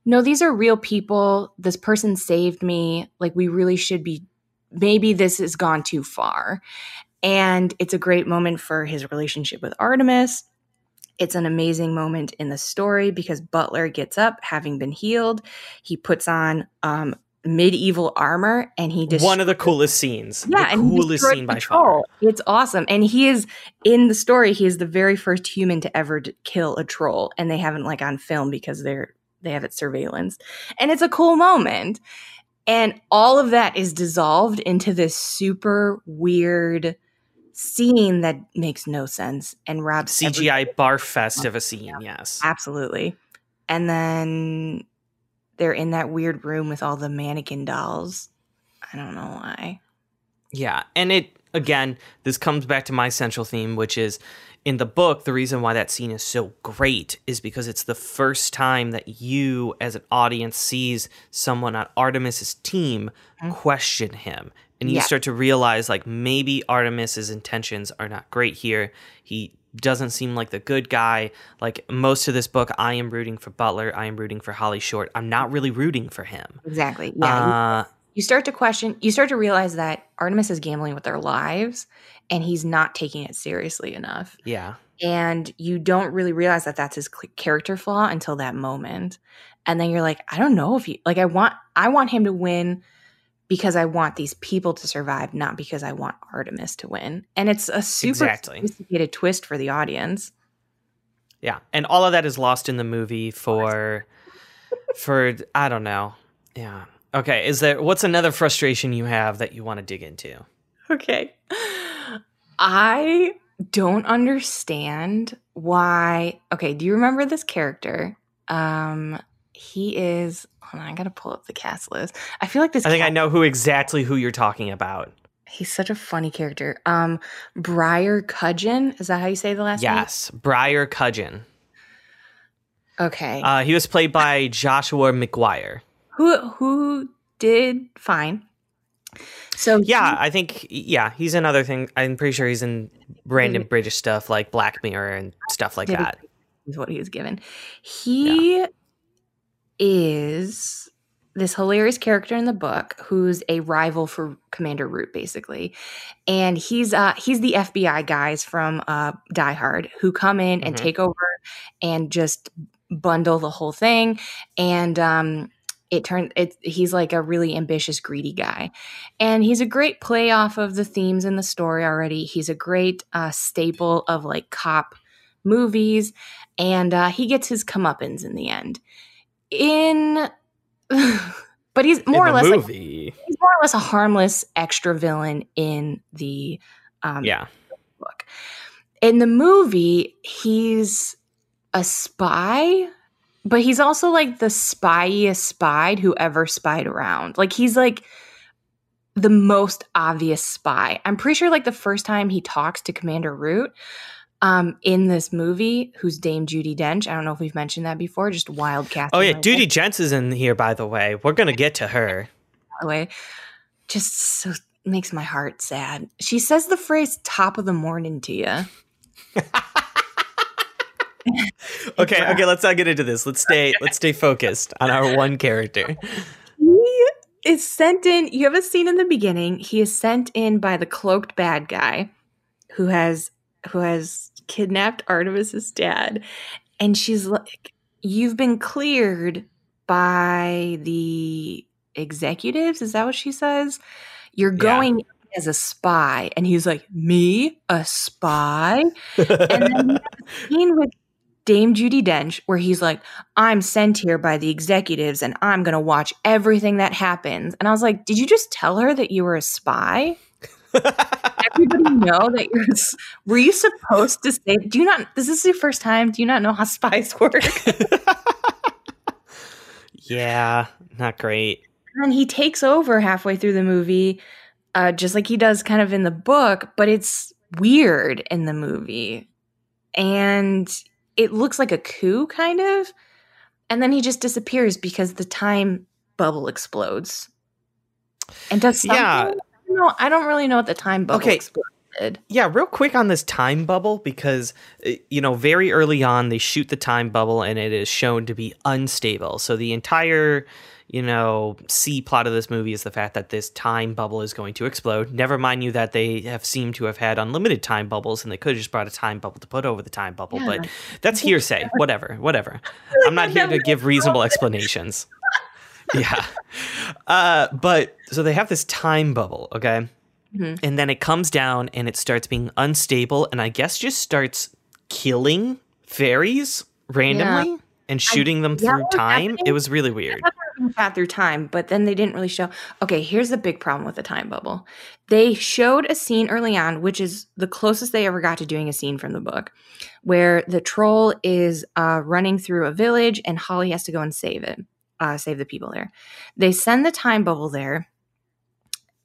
no these are real people. This person saved me. Like we really should be maybe this has gone too far. And it's a great moment for his relationship with artemis. It's an amazing moment in the story because butler gets up having been healed. He puts on um medieval armor and he just One of the coolest scenes. yeah, the coolest scene by the far. It's awesome, and he is in the story. He is the very first human to ever d- kill a troll, and they haven't like on film because they're they have it surveillance, and it's a cool moment. And all of that is dissolved into this super weird scene that makes no sense and robs every- CGI barf fest of a scene, yes. absolutely. And then they're in that weird room with all the mannequin dolls. I don't know why. Yeah, and it again, this comes back to my central theme, which is in the book, the reason why that scene is so great is because it's the first time that you, as an audience, sees someone on Artemis's team mm-hmm. question him. And you yeah. start to realize, like, maybe Artemis's intentions are not great here. He doesn't seem like the good guy. Like, most of this book, I am rooting for Butler. I am rooting for Holly Short. I'm not really rooting for him. Exactly. Yeah. Uh, you start to question, you start to realize that Artemis is gambling with their lives and he's not taking it seriously enough. Yeah. And you don't really realize that that's his character flaw until that moment. And then you're like, I don't know if he like I want I want him to win because I want these people to survive, not because I want Artemis to win. And it's a super exactly. sophisticated twist for the audience. Yeah. And all of that is lost in the movie for for I don't know. Yeah. Okay, is there what's another frustration you have that you want to dig into? Okay. I don't understand why. Okay, do you remember this character? Um he is hold on, I gotta pull up the cast list. I feel like this I think I know who exactly who you're talking about. He's such a funny character. Um Briar Cudgen, is that how you say the last yes, name? Yes, Briar Cudgen. Okay. Uh, he was played by Joshua McGuire who who did fine. So yeah, he, I think yeah, he's another thing. I'm pretty sure he's in random British stuff like Black Mirror and stuff like that. Is what he was given. He yeah. Is this hilarious character in the book who's a rival for Commander Root, basically, and he's uh he's the FBI guys from uh Die Hard who come in mm-hmm. and take over and just bundle the whole thing. And um it turned it he's like a really ambitious greedy guy. And he's a great play off of the themes in the story already. He's a great uh, staple of like cop movies. And uh, he gets his comeuppance in the end in but he's more or less movie. Like, he's more or less a harmless extra villain in the um, yeah book in the movie he's a spy but he's also like the spyiest spied who ever spied around. Like he's like the most obvious spy. I'm pretty sure like the first time he talks to Commander Root um in this movie, who's Dame Judi Dench. I don't know if we've mentioned that before, just wild casting. Oh yeah, like Judi Dench is in here by the way. We're gonna get to her. By the way, just so makes my heart sad. She says the phrase top of the morning to you. okay, okay, let's not get into this. Let's stay let's stay focused on our one character. He is sent in, you have a scene in the beginning. He is sent in by the cloaked bad guy who has who has kidnapped Artemis's dad. And she's like, You've been cleared by the executives. Is that what she says? You're going yeah. as a spy. And he's like, Me? A spy? and then scene with Dame Judi Dench, where he's like, I'm sent here by the executives and I'm going to watch everything that happens. And I was like, Did you just tell her that you were a spy? Everybody know that you're. Were you supposed to say? Do you not? This is your first time. Do you not know how spies work? yeah, not great. And he takes over halfway through the movie, uh, just like he does kind of in the book, but it's weird in the movie. And it looks like a coup kind of and then he just disappears because the time bubble explodes and does something. yeah no I don't really know what the time bubble okay. exploded yeah real quick on this time bubble because uh, you know very early on they shoot the time bubble and it is shown to be unstable so the entire you know, C plot of this movie is the fact that this time bubble is going to explode. Never mind you that they have seemed to have had unlimited time bubbles and they could have just brought a time bubble to put over the time bubble, yeah. but that's hearsay. whatever, whatever. I'm not here to give reasonable explanations. Yeah. Uh, but so they have this time bubble, okay? Mm-hmm. And then it comes down and it starts being unstable and I guess just starts killing fairies randomly. Yeah and shooting I, them through time. It was really weird. Shot through time, but then they didn't really show. Okay, here's the big problem with the time bubble. They showed a scene early on, which is the closest they ever got to doing a scene from the book, where the troll is uh, running through a village and Holly has to go and save it. Uh, save the people there. They send the time bubble there,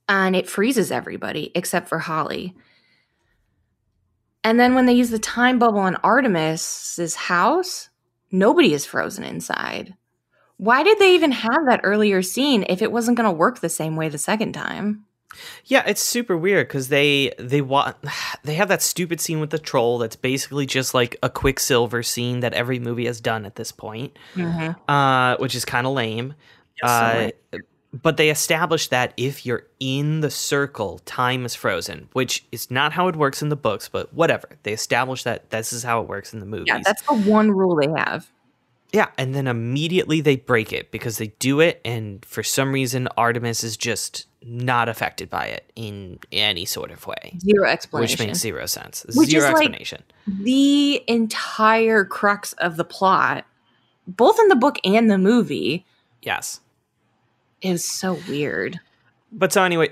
and it freezes everybody except for Holly. And then when they use the time bubble on Artemis's house, nobody is frozen inside. Why did they even have that earlier scene if it wasn't going to work the same way the second time? Yeah, it's super weird because they they want they have that stupid scene with the troll that's basically just like a Quicksilver scene that every movie has done at this point, Mm-hmm. uh, which is kind of lame. Uh, but they establish that if you're in the circle, time is frozen, which is not how it works in the books. But whatever, they establish that this is how it works in the movies. Yeah, that's the one rule they have. Yeah, and then immediately they break it because they do it, and for some reason, Artemis is just not affected by it in any sort of way, Zero explanation, which makes zero sense. Which zero is like- explanation. the entire crux of the plot, both in the book and the movie, yes. is so weird. But so anyway,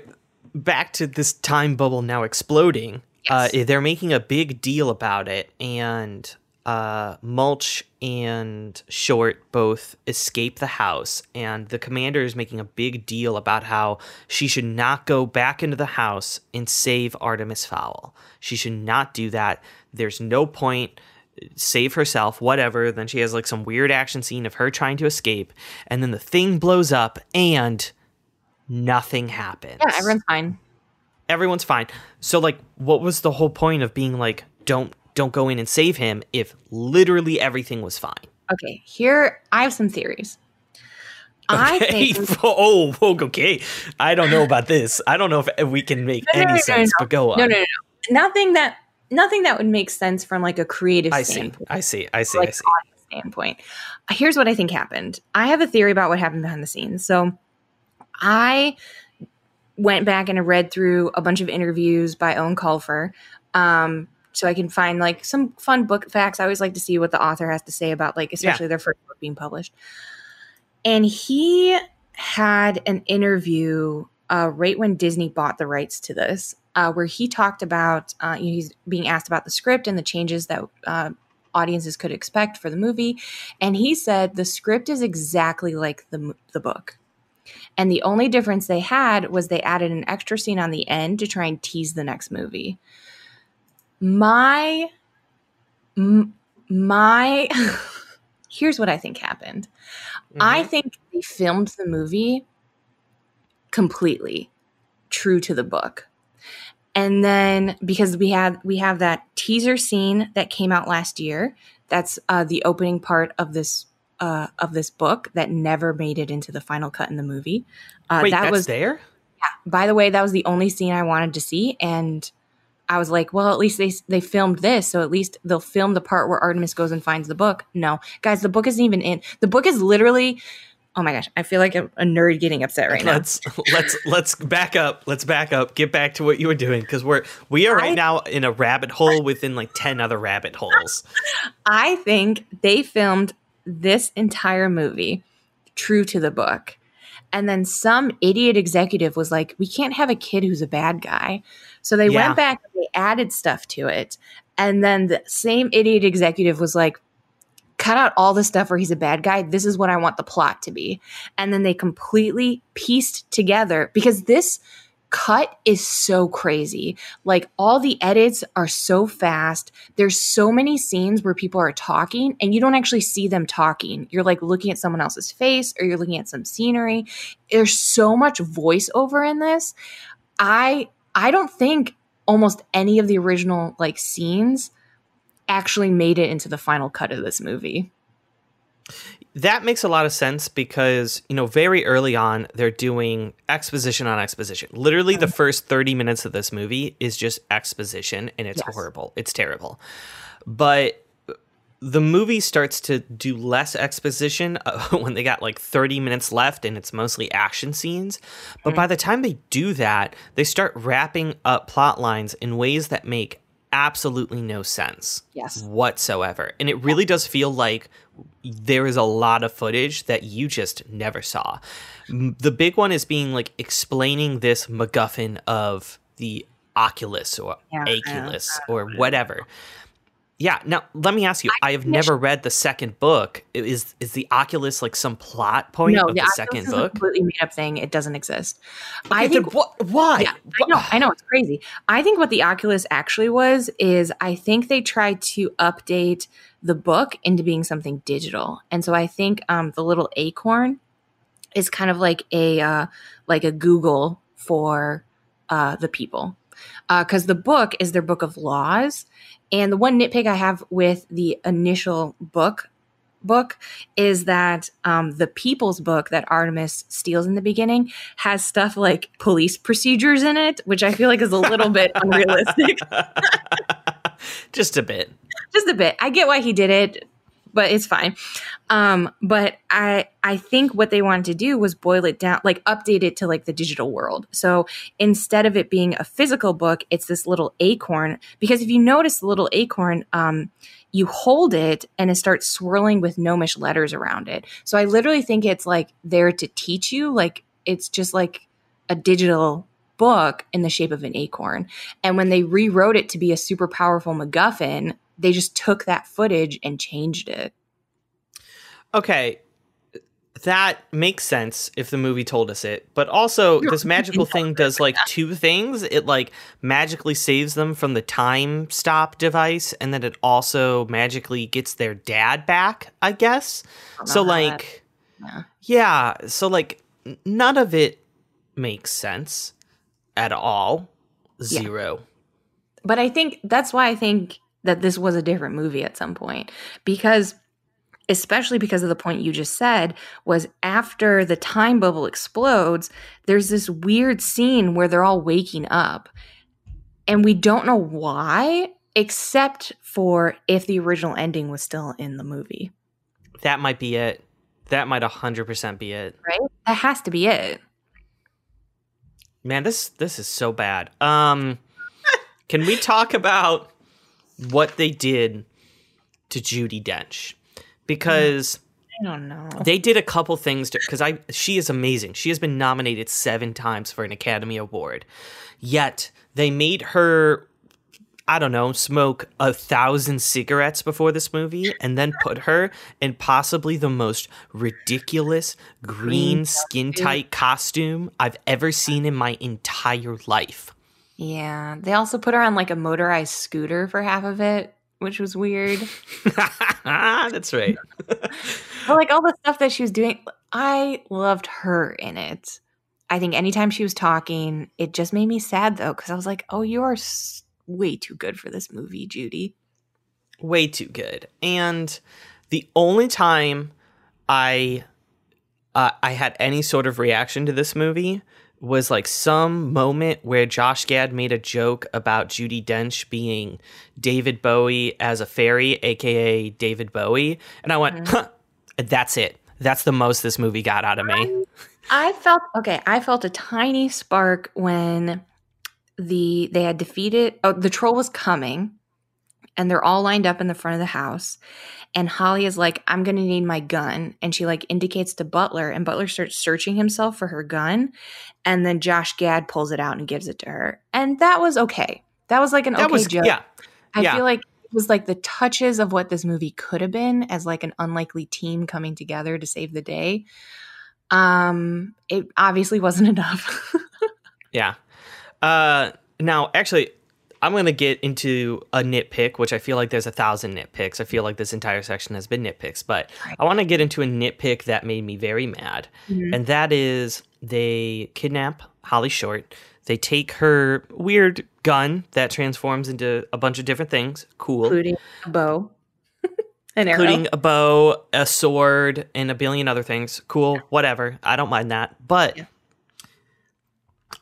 back to this time bubble now exploding. Yes. Uh, they're making a big deal about it, and uh, Mulch and Short both escape the house, and the commander is making a big deal about how she should not go back into the house and save Artemis Fowl. She should not do that. There's no point. Save herself, whatever. Then she has like some weird action scene of her trying to escape, and then the thing blows up, and nothing happens Yeah, everyone's fine. everyone's fine. So like what was the whole point of being like don't don't go in and save him if literally everything was fine? Okay, here I have some theories. I Okay. think oh, okay. I don't know about this. I don't know if we can make No, any no, no, sense, but go on. no, no, no, no. Nothing that nothing that would make sense from like a creative standpoint. I see. I see. I see. I see. standpoint. Here's what I think happened. I have a theory about what happened behind the scenes. So I went back and read through a bunch of interviews by Eoin Colfer. Um, so I can find like some fun book facts. I always like to see what the author has to say about like especially their first book being published. And he had an interview uh, right when Disney bought the rights to this, uh, where he talked about uh, you know, he's being asked about the script and the changes that uh, audiences could expect for the movie, and he said the script is exactly like the the book, and the only difference they had was they added an extra scene on the end to try and tease the next movie. My m- my here's what I think happened. I Mhm. think they filmed the movie completely true to the book. And then because we had we have that teaser scene that came out last year, that's uh, the opening part of this uh, of this book that never made it into the final cut in the movie. Uh, Wait, that that's was there? Yeah. by the way, that was the only scene I wanted to see, and I was like, well, at least they they filmed this, so at least they'll film the part where Artemis goes and finds the book. No, guys, the book isn't even in. The book is literally. Oh my gosh, I feel like a, a nerd getting upset right now. let's let's let's back up. Let's back up. Get back to what you were doing because we're we are right I- now in a rabbit hole within like ten other rabbit holes. I think they filmed this entire movie true to the book. And then some idiot executive was like, we can't have a kid who's a bad guy. So they Yeah. went back and they added stuff to it. And then the same idiot executive was like, cut out all the stuff where he's a bad guy. This is what I want the plot to be. And then they completely pieced together because this cut is so crazy. Like all the edits are so fast. There's so many scenes where people are talking and you don't actually see them talking. You're like looking at someone else's face or you're looking at some scenery. There's so much voiceover in this. I I don't think almost any of the original like scenes actually made it into the final cut of this movie. That makes a lot of sense because, you know, very early on, they're doing exposition on exposition. Literally, the first 30 minutes of this movie is just exposition, and it's Yes. horrible. It's terrible. But the movie starts to do less exposition uh, when they got like 30 minutes left and it's mostly action scenes. But by the time they do that, they start wrapping up plot lines in ways that make absolutely no sense Yes. whatsoever. And it really does feel like there is a lot of footage that you just never saw. The big one is being like explaining this MacGuffin of the Oculus or Yeah, Aculos or whatever. Yeah. Now let me ask you. I, I have never read the second book. Is is the Oculus like some plot point no, of the, the second book? A completely made up thing. It doesn't exist. Okay, I think wh- why? Yeah, I know. I know it's crazy. I think what the Oculus actually was is I think they tried to update the book into being something digital, and so I think um, the little acorn is kind of like a uh, like a Google for uh, the people because uh, the book is their book of laws and the one nitpick I have with the initial book book is that um, the people's book that Artemis steals in the beginning has stuff like police procedures in it, which I feel like is a little bit unrealistic. Just a bit. Just a bit. I get why he did it but it's fine. Um, but I I think what they wanted to do was boil it down, like update it to like the digital world. So instead of it being a physical book, it's this little acorn. Because if you notice the little acorn, um, you hold it and it starts swirling with gnomish letters around it. So I literally think it's like there to teach you, like it's just like a digital book in the shape of an acorn. And when they rewrote it to be a super powerful MacGuffin, they just took that footage and changed it. Okay, that makes sense if the movie told us it. But also, this magical thing does like two things. It like magically saves them from the time stop device, and then it also magically gets their dad back, I guess. So, like, yeah. yeah. So, like, none of it makes sense at all. Zero. Yeah. But I think that's why I think that this was a different movie at some point. Because especially because of the point you just said was after the time bubble explodes there's this weird scene where they're all waking up. And we don't know why except for if the original ending was still in the movie. That might be it. That might 100% be it. Right? That has to be it. Man this this is so bad. Um can we talk about what they did to Judi Dench because I don't know. They did a couple things because I she is amazing. She has been nominated seven times for an Academy Award, yet they made her. I don't know, smoke a thousand cigarettes before this movie and then put her in possibly the most ridiculous green skin tight costume I've ever seen in my entire life. Yeah. They also put her on like a motorized scooter for half of it, which was weird. That's right. but like all the stuff that she was doing, I loved her in it. I think anytime she was talking, it just made me sad though, because I was like, oh, you are way too good for this movie, Judi. Way too good. And the only time I uh, I had any sort of reaction to this movie was like some moment where Josh Gad made a joke about Judi Dench being David Bowie as a fairy, aka David Bowie, and I went, mm-hmm. huh, "That's it. That's the most this movie got out of me." I felt okay. I felt a tiny spark when the they had defeated. Oh, the troll was coming, and they're all lined up in the front of the house, and Holly is like, I'm going to need my gun. And she like indicates to Butler, and Butler starts searching himself for her gun. And then Josh Gad pulls it out and gives it to her. And that was okay. That was like an that okay was, joke. Yeah. I yeah. feel like it was like the touches of what this movie could have been as like an unlikely team coming together to save the day. Um, it obviously wasn't enough. yeah. Uh, now, actually, I'm going to get into a nitpick, which I feel like there's a thousand nitpicks. I feel like this entire section has been nitpicks, but I want to get into a nitpick that made me very mad. Mm-hmm. And that is they kidnap Holly Short. They take her weird gun that transforms into a bunch of different things. Cool. Including a bow. An including a bow, a sword, and a billion other things. Cool, whatever. I don't mind that. But yeah.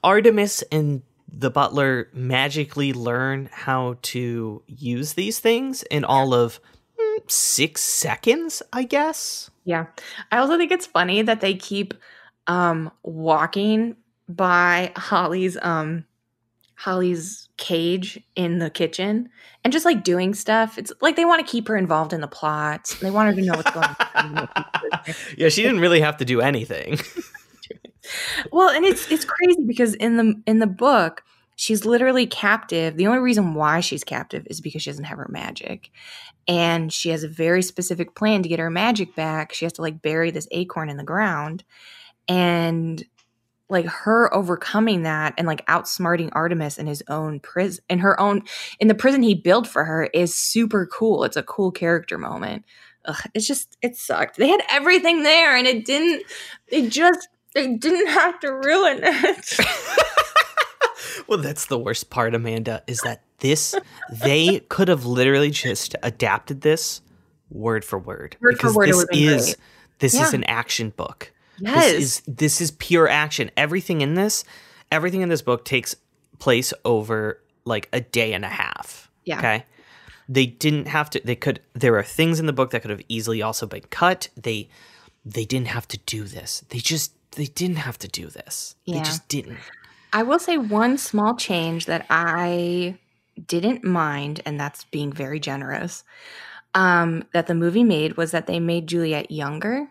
Artemis and the butler magically learn how to use these things in all of mm, six seconds, I guess. Yeah. I also think it's funny that they keep um walking by Holly's um Holly's cage in the kitchen and just like doing stuff. It's like they want to keep her involved in the plot. They want her to know what's going on. yeah, she didn't really have to do anything. well, and it's it's crazy because in the in the book, she's literally captive. The only reason why she's captive is because she doesn't have her magic. And she has a very specific plan to get her magic back. She has to like bury this acorn in the ground. And like her overcoming that and like outsmarting Artemis in his own prison in her own in the prison he built for her is super cool. It's a cool character moment. Ugh, it's just it sucked. They had everything there and it didn't it just they didn't have to ruin it. well, that's the worst part, Amanda, is that this they could have literally just adapted this word for word. Word because for word, this is great. this yeah. is an action book. Yes. This is this is pure action. Everything in this, everything in this book takes place over like a day and a half. Yeah. Okay. They didn't have to they could there are things in the book that could have easily also been cut. They they didn't have to do this. They just they didn't have to do this. Yeah. They just didn't. I will say one small change that I didn't mind, and that's being very generous, um, that the movie made was that they made Juliet younger.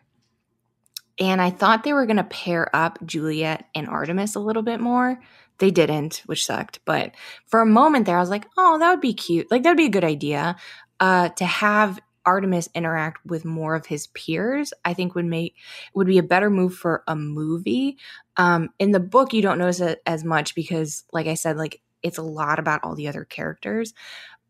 And I thought they were going to pair up Juliet and Artemis a little bit more. They didn't, which sucked. But for a moment there, I was like, oh, that would be cute. Like, that would be a good idea uh, to have Artemis interact with more of his peers, I think would make would be a better move for a movie. Um, in the book, you don't notice it as much because, like I said, like it's a lot about all the other characters.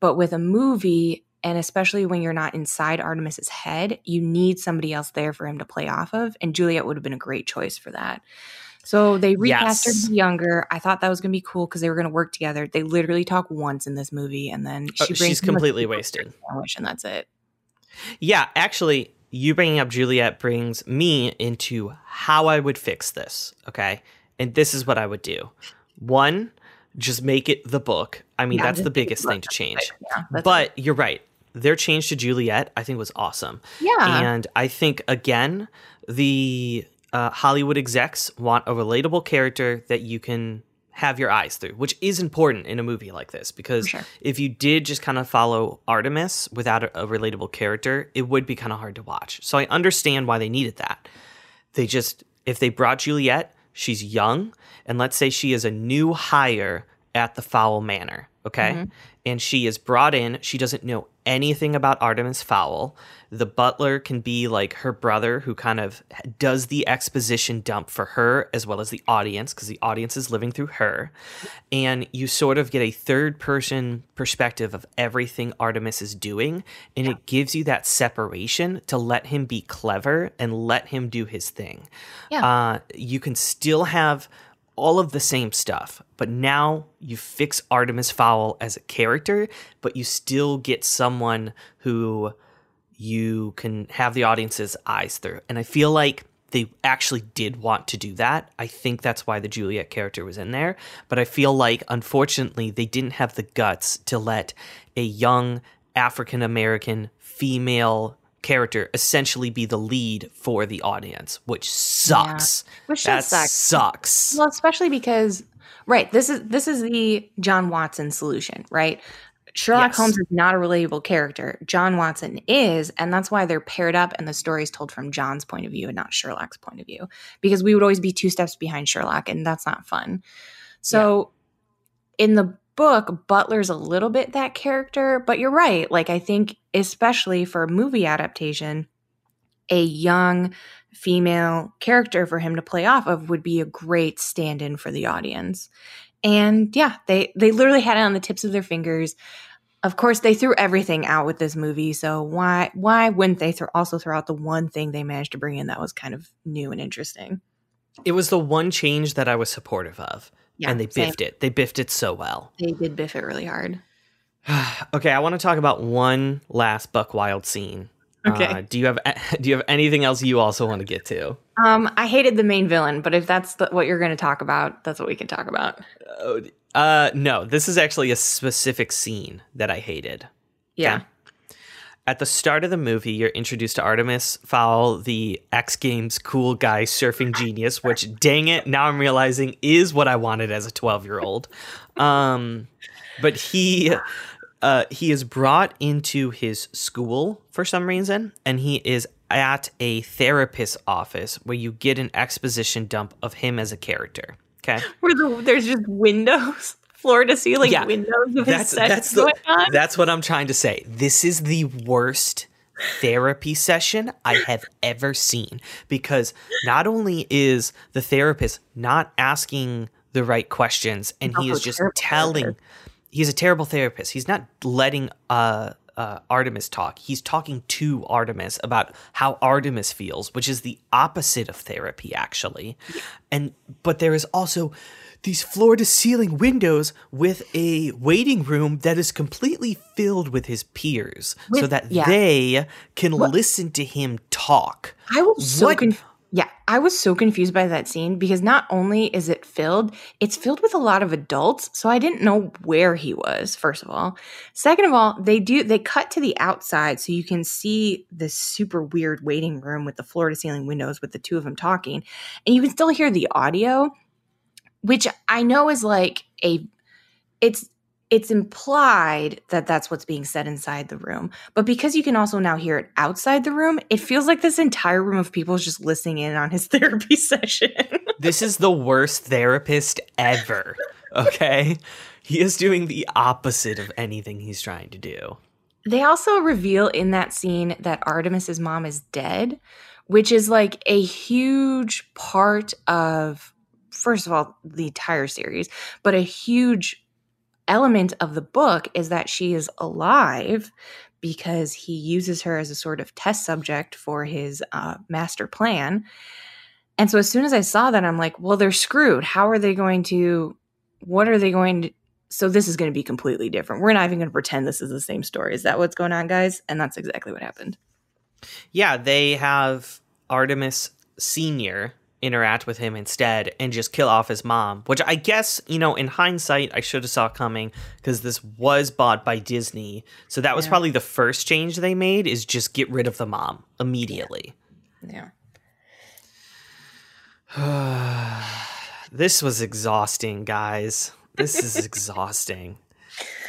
But with a movie, and especially when you're not inside Artemis's head, you need somebody else there for him to play off of. And Juliet would have been a great choice for that. So they recast Yes. her younger. I thought that was going to be cool because they were going to work together. They literally talk once in this movie, and then she Oh, brings she's completely wasted. sandwich, and that's it. Yeah, actually, you bringing up Juliet brings me into how I would fix this. Okay. And this is what I would do one, just make it the book. I mean, Yeah, that's the biggest thing to change. Yeah, that's But you're right. Their change to Juliet, I think, was awesome. Yeah. And I think, again, the uh, Hollywood execs want a relatable character that you can have your eyes through, which is important in a movie like this because sure. if you did just kind of follow Artemis without a, a relatable character, it would be kind of hard to watch. So I understand why they needed that. They just, if they brought Juliet, she's young, and let's say she is a new hire at the Fowl Manor, okay? Mm-hmm. And she is brought in, she doesn't know anything about Artemis Fowl. The butler can be like her brother who kind of does the exposition dump for her as well as the audience because the audience is living through her. And you sort of get a third person perspective of everything Artemis is doing. And it gives you that separation to let him be clever and let him do his thing. Yeah. Uh, you can still have all of the same stuff, but now you fix Artemis Fowl as a character, but you still get someone who you can have the audience's eyes through. And I feel like they actually did want to do that. I think that's why the Juliet character was in there. But I feel like, unfortunately, they didn't have the guts to let a young African American female character essentially be the lead for the audience, which sucks. Which that does suck. sucks. Well, especially because right, this is this is the John Watson solution, right? Sherlock Yes. Holmes is not a relatable character. John Watson is, and that's why they're paired up and the story is told from John's point of view and not Sherlock's point of view. Because we would always be two steps behind Sherlock, and that's not fun. So in the book, Butler's a little bit that character, but you're right. Like I think especially for a movie adaptation, a young female character for him to play off of would be a great stand-in for the audience. And yeah, they they literally had it on the tips of their fingers. Of course, they threw everything out with this movie, so why why wouldn't they throw, also throw out the one thing they managed to bring in that was kind of new and interesting? It was the one change that I was supportive of. Yeah, and they same. biffed it. They biffed it so well. They did biff it really hard. Okay, I want to talk about one last Buck Wild scene. Okay. Uh, do you have do you have anything else you also want to get to? Um, I hated the main villain, but if that's the, what you're going to talk about, that's what we can talk about. Uh, no, this is actually a specific scene that I hated. Yeah. Okay. At the start of the movie, you're introduced to Artemis Fowl, the X Games cool guy surfing genius, which dang it, now I'm realizing is what I wanted as a 12 year old. Um, but he uh, he is brought into his school for some reason, and he is at a therapist's office where you get an exposition dump of him as a character. Okay. Where the, there's just windows floor to ceiling yeah, windows of that's, his set that's the, That's what I'm trying to say. This is the worst therapy session I have ever seen because not only is the therapist not asking the right questions and he is just telling therapist. he's a terrible therapist. He's not letting uh uh, Artemis talk. He's talking to Artemis about how Artemis feels, which is the opposite of therapy, actually. And but there is also these floor to ceiling windows with a waiting room that is completely filled with his peers, with, so that yeah. they can what? listen to him talk. I was so confused yeah, I was so confused by that scene because not only is it filled, it's filled with a lot of adults, so I didn't know where he was, first of all. Second of all, they do they cut to the outside so you can see this super weird waiting room with the floor to ceiling windows with the two of them talking, and you can still hear the audio, which I know is like a it's it's implied that that's what's being said inside the room. But because you can also now hear it outside the room, it feels like this entire room of people is just listening in on his therapy session. this is the worst therapist ever. Okay. he is doing the opposite of anything he's trying to do. They also reveal in that scene that Artemis's mom is dead, which is like a huge part of first of all the entire series, but a huge element of the book is that she is alive because he uses her as a sort of test subject for his uh, master plan. And so as soon as I saw that, I'm like, well, they're screwed. How are they going to, what are they going to, so this is going to be completely different. We're not even going to pretend this is the same story. Is that what's going on, guys? And that's exactly what happened. Yeah, they have Artemis Senior interact with him instead and just kill off his mom which i guess you know in hindsight i should have saw coming because this was bought by disney. So that was yeah. probably the first change they made is just get rid of the mom immediately. Yeah, yeah. this was exhausting guys. This is exhausting.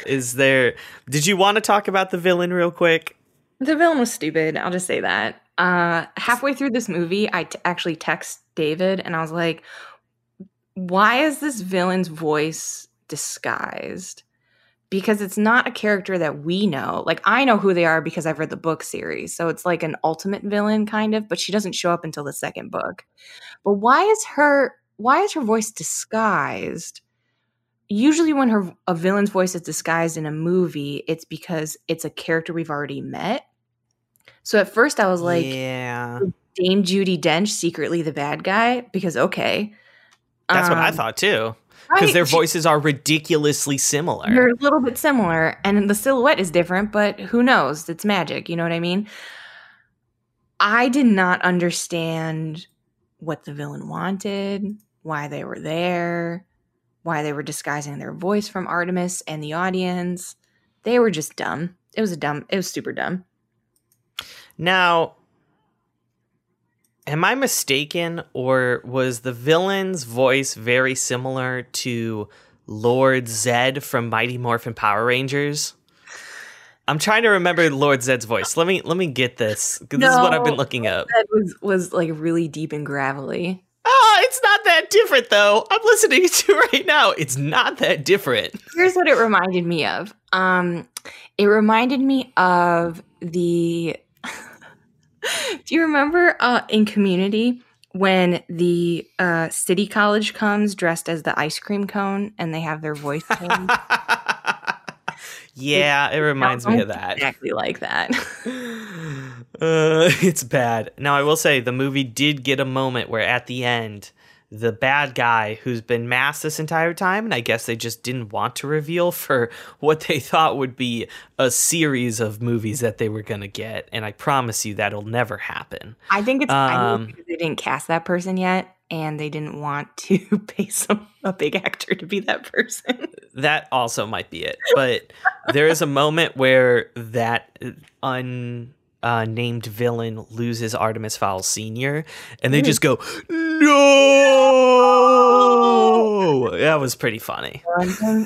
Is there did you want to talk about the villain real quick? The villain was stupid i'll just say that. Uh halfway through this movie I t- actually text David, and I was like, why is this villain's voice disguised? Because it's not a character that we know. Like, I know who they are because I've read the book series. So it's like an ultimate villain, kind of, but she doesn't show up until the second book. But why is her why is her voice disguised? Usually when her a villain's voice is disguised in a movie, it's because it's a character we've already met. So at first I was like, yeah. Dame Judi Dench secretly the bad guy because okay, that's um, what I um, thought too. Because right? their voices are ridiculously similar. They're a little bit similar, and the silhouette is different, but who knows? It's magic. You know what I mean? I did not understand what the villain wanted, why they were there, why they were disguising their voice from Artemis and the audience. They were just dumb. It was a dumb. It was super dumb. Now, am I mistaken, or was the villain's voice very similar to Lord Zedd from Mighty Morphin Power Rangers? I'm trying to remember Lord Zedd's voice. Let me let me get this. This is what I've been looking up. That was was like really deep and gravelly. Oh, it's not that different though. I'm listening to right now. It's not that different. Here's what it reminded me of. Um, it reminded me of the Do you remember uh, in Community when the uh, city college comes dressed as the ice cream cone and they have their voice yeah, it, it reminds me of that. Exactly like that. uh, it's bad. Now, I will say the movie did get a moment where at the end the bad guy who's been masked this entire time, and I guess they just didn't want to reveal for what they thought would be a series of movies that they were gonna get. And I promise you that'll never happen. I think it's um, because they didn't cast that person yet, and they didn't want to pay some a big actor to be that person. that also might be it, but there is a moment where that un uh, named villain loses Artemis Fowl Senior, and they just go no. That was pretty funny.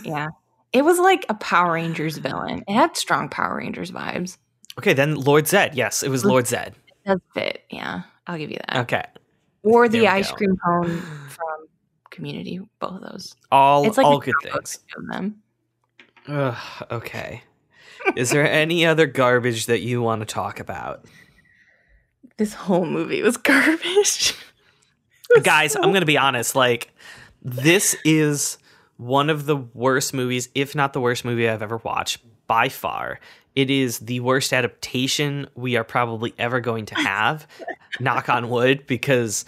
Yeah, it was like a Power Rangers villain. It had strong Power Rangers vibes. Okay, then Lord Zedd. Yes, it was Lord Zedd. It does fit. Yeah, I'll give you that. Okay. Or the ice go. cream cone from Community, both of those. All It's like all good things. them. Ugh, okay. Is there any other garbage that you want to talk about? This whole movie was garbage. Guys, I'm going to be honest. Like, this is one of the worst movies, if not the worst movie I've ever watched by far. It is the worst adaptation we are probably ever going to have. knock on wood, because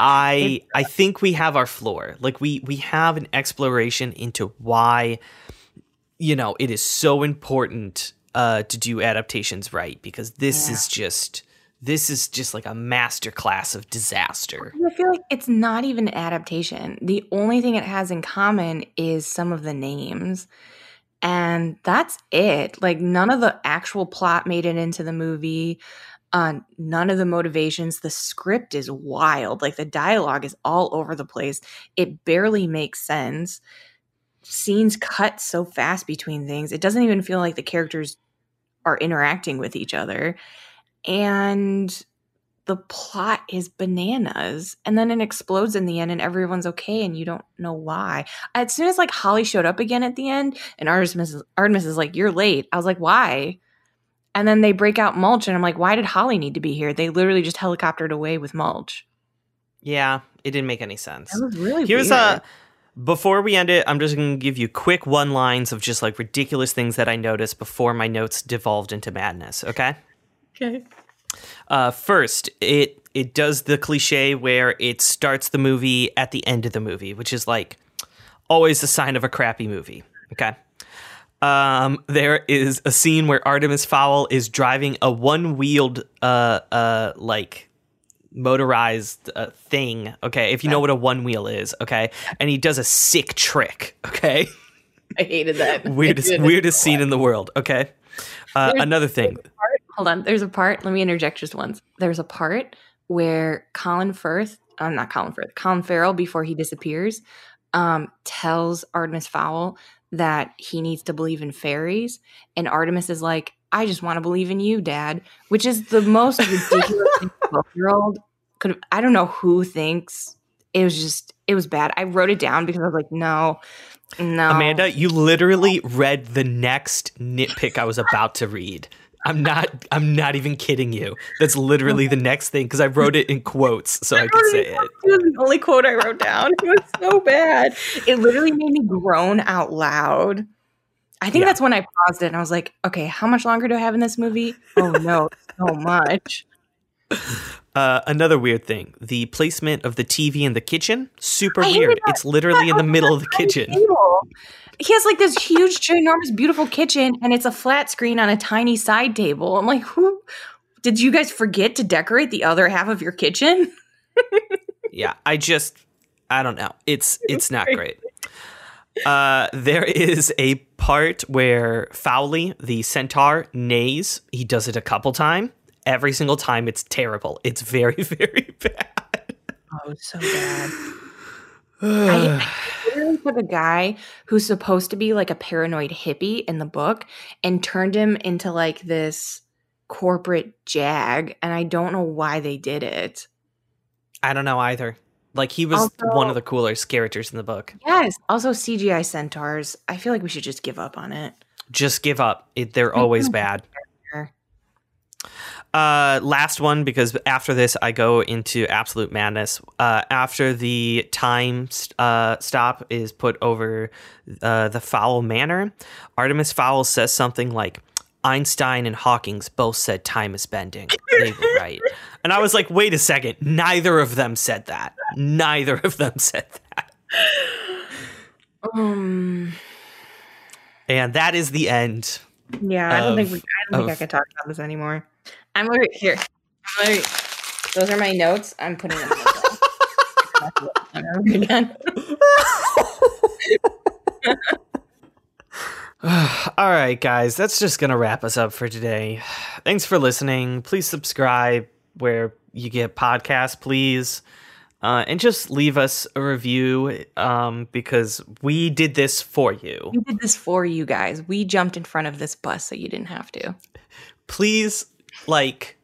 I I think we have our floor. Like we we have an exploration into why you know it is so important uh to do adaptations right because this Yeah. is just this is just like a masterclass of disaster. I feel like it's not even an adaptation. The only thing it has in common is some of the names. And that's it. Like none of the actual plot made it into the movie. Uh, none of the motivations. The script is wild. Like the dialogue is all over the place. It barely makes sense. Scenes cut so fast between things. It doesn't even feel like the characters are interacting with each other. And the plot is bananas and then it explodes in the end and everyone's okay and you don't know why as soon as like holly showed up again at the end and artemis is, artemis is like you're late i was like why and then they break out mulch and i'm like why did holly need to be here they literally just helicoptered away with mulch Yeah, it didn't make any sense. that was really Here's weird. a before we end it, I'm just going to give you quick one lines of just like ridiculous things that I noticed before my notes devolved into madness, okay? okay Uh, first, it it does the cliche where it starts the movie at the end of the movie, which is like always a sign of a crappy movie. Okay. Um, there is a scene where Artemis Fowl is driving a one-wheeled, uh, uh, like motorized uh, thing. Okay, if you know what a one wheel is. Okay, and he does a sick trick. Okay, i hated that weirdest hated weirdest scene in the world. Okay, uh, another thing. Hold on. There's a part. Let me interject just once. There's a part where Colin Firth, I'm not Colin Firth, Colin Farrell, before he disappears, um, tells Artemis Fowl that he needs to believe in fairies, and Artemis is like, "I just want to believe in you, Dad," which is the most ridiculous twelve-year-old could. I don't know who thinks it was just. It was bad. I wrote it down because I was like, "No, no." Amanda, you literally read the next nitpick I was about to read. I'm not. I'm not even kidding you. That's literally the next thing because I wrote it in quotes so I could say it. It was the only quote I wrote down. It was so bad. It literally made me groan out loud. I think Yeah. that's when I paused it and I was like, okay, how much longer do I have in this movie? Oh no, so much. Uh, another weird thing: the placement of the TV in the kitchen. Super I weird. It's literally in the middle of the kitchen. Table. He has like this huge, ginormous, beautiful kitchen, and it's a flat screen on a tiny side table. I'm like, who did you guys forget to decorate the other half of your kitchen? yeah i just i don't know it's it's not great uh there is a part where Foaly, the centaur neighs. He does it a couple times every single time it's terrible. It's very very bad. Oh, so bad. I, I literally took a guy who's supposed to be like a paranoid hippie in the book and turned him into like this corporate jag, and I don't know why they did it. i don't know either like he was Also- one of the coolest characters in the book Yes. Also, CGI centaurs. I feel like we should just give up on it. just give up it, they're always bad Uh, last one because after this I go into absolute madness. Uh, after the time st- uh, stop is put over uh, the Fowl Manor, Artemis Fowl says something like, "Einstein and Hawking's both said time is bending." They were right, and I was like, "Wait a second! Neither of them said that. Neither of them said that." Um. And that is the end. Yeah, I don't think we, I don't think I of- can talk about this anymore. I'm over here. I'm literally- those are my notes. I'm putting them. again. All right, guys, that's just going to wrap us up for today. Thanks for listening. Please subscribe where you get podcasts, please. Uh, and just leave us a review um, because we did this for you. We did this for you guys. We jumped in front of this bus so you didn't have to. Please, like,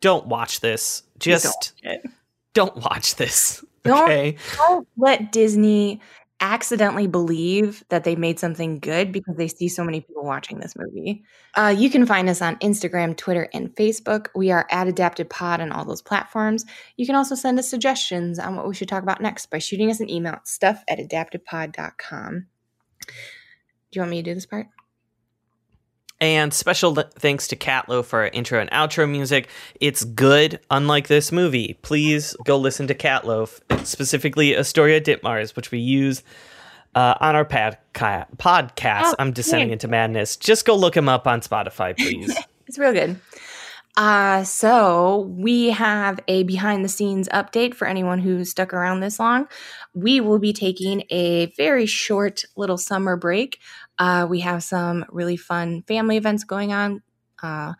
don't watch this. Just Don't. don't watch this. Okay. Don't, don't let Disney accidentally believe that they made something good because they see so many people watching this movie. Uh, you can find us on Instagram, Twitter, and Facebook. We are at Adapted Pod on all those platforms. You can also send us suggestions on what we should talk about next by shooting us an email at stuff at adaptedpod.com. Do you want me to do this part? And special thanks to Catloaf for our intro and outro music. It's good, unlike this movie. Please go listen to Catloaf, specifically Astoria Ditmars, which we use uh, on our pad- podcast. Oh, I'm descending yeah. into madness. Just go look him up on Spotify, please. it's real good. Uh, so we have a behind the scenes update for anyone who's stuck around this long. We will be taking a very short little summer break. Uh, we have some really fun family events going on. Uh,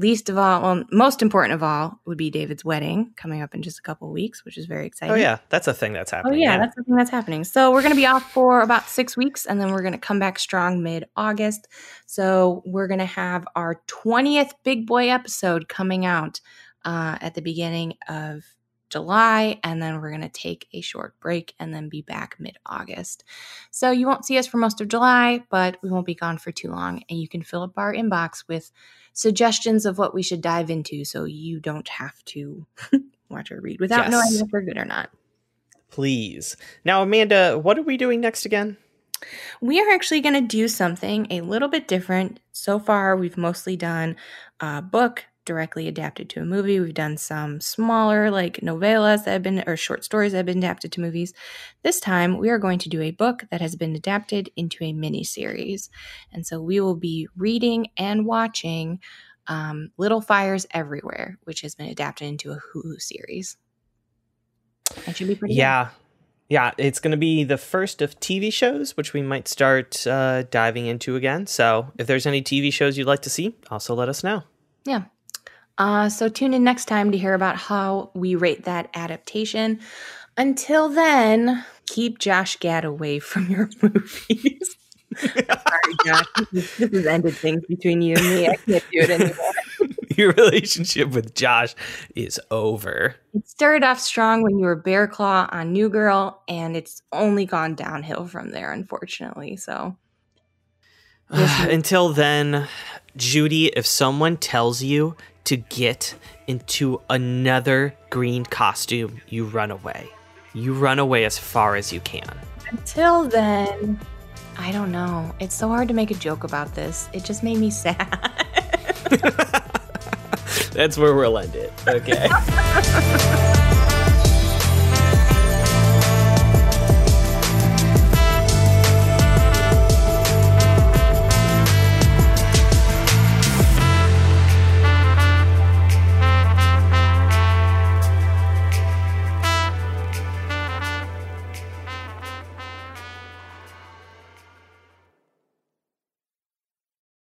least of all, well, most important of all, would be David's wedding coming up in just a couple weeks, which is very exciting. Oh yeah, that's a thing that's happening. Oh yeah, yeah. that's a thing that's happening. So we're going to be off for about six weeks, and then we're going to come back strong mid August. So we're going to have our twentieth Big Boy episode coming out uh, at the beginning of July, and then we're going to take a short break and then be back mid August. So you won't see us for most of July, but we won't be gone for too long, and you can fill up our inbox with suggestions of what we should dive into so you don't have to watch or read without yes. knowing if we're good or not. Please. Now, Amanda, what are we doing next again? We are actually going to do something a little bit different. So far, we've mostly done a book, directly adapted to a movie. We've done some smaller, like novellas that have been, or short stories that have been adapted to movies. This time, we are going to do a book that has been adapted into a mini series. And so we will be reading and watching um, Little Fires Everywhere, which has been adapted into a Hulu series. That should be pretty Yeah. Good. Yeah, it's going to be the first of TV shows, which we might start uh, diving into again. So if there's any TV shows you'd like to see, also let us know. Yeah. Uh, so tune in next time to hear about how we rate that adaptation. Until then, keep Josh Gad away from your movies. Sorry, Josh. This, has ended things between you and me. I can't do it anymore. your relationship with Josh is over. It started off strong when you were Bear Claw on New Girl, and it's only gone downhill from there, unfortunately. So. Until then, Judi, if someone tells you to get into another green costume, you run away. You run away as far as you can. Until then, I don't know. It's so hard to make a joke about this. It just made me sad. That's where we'll end it. Okay.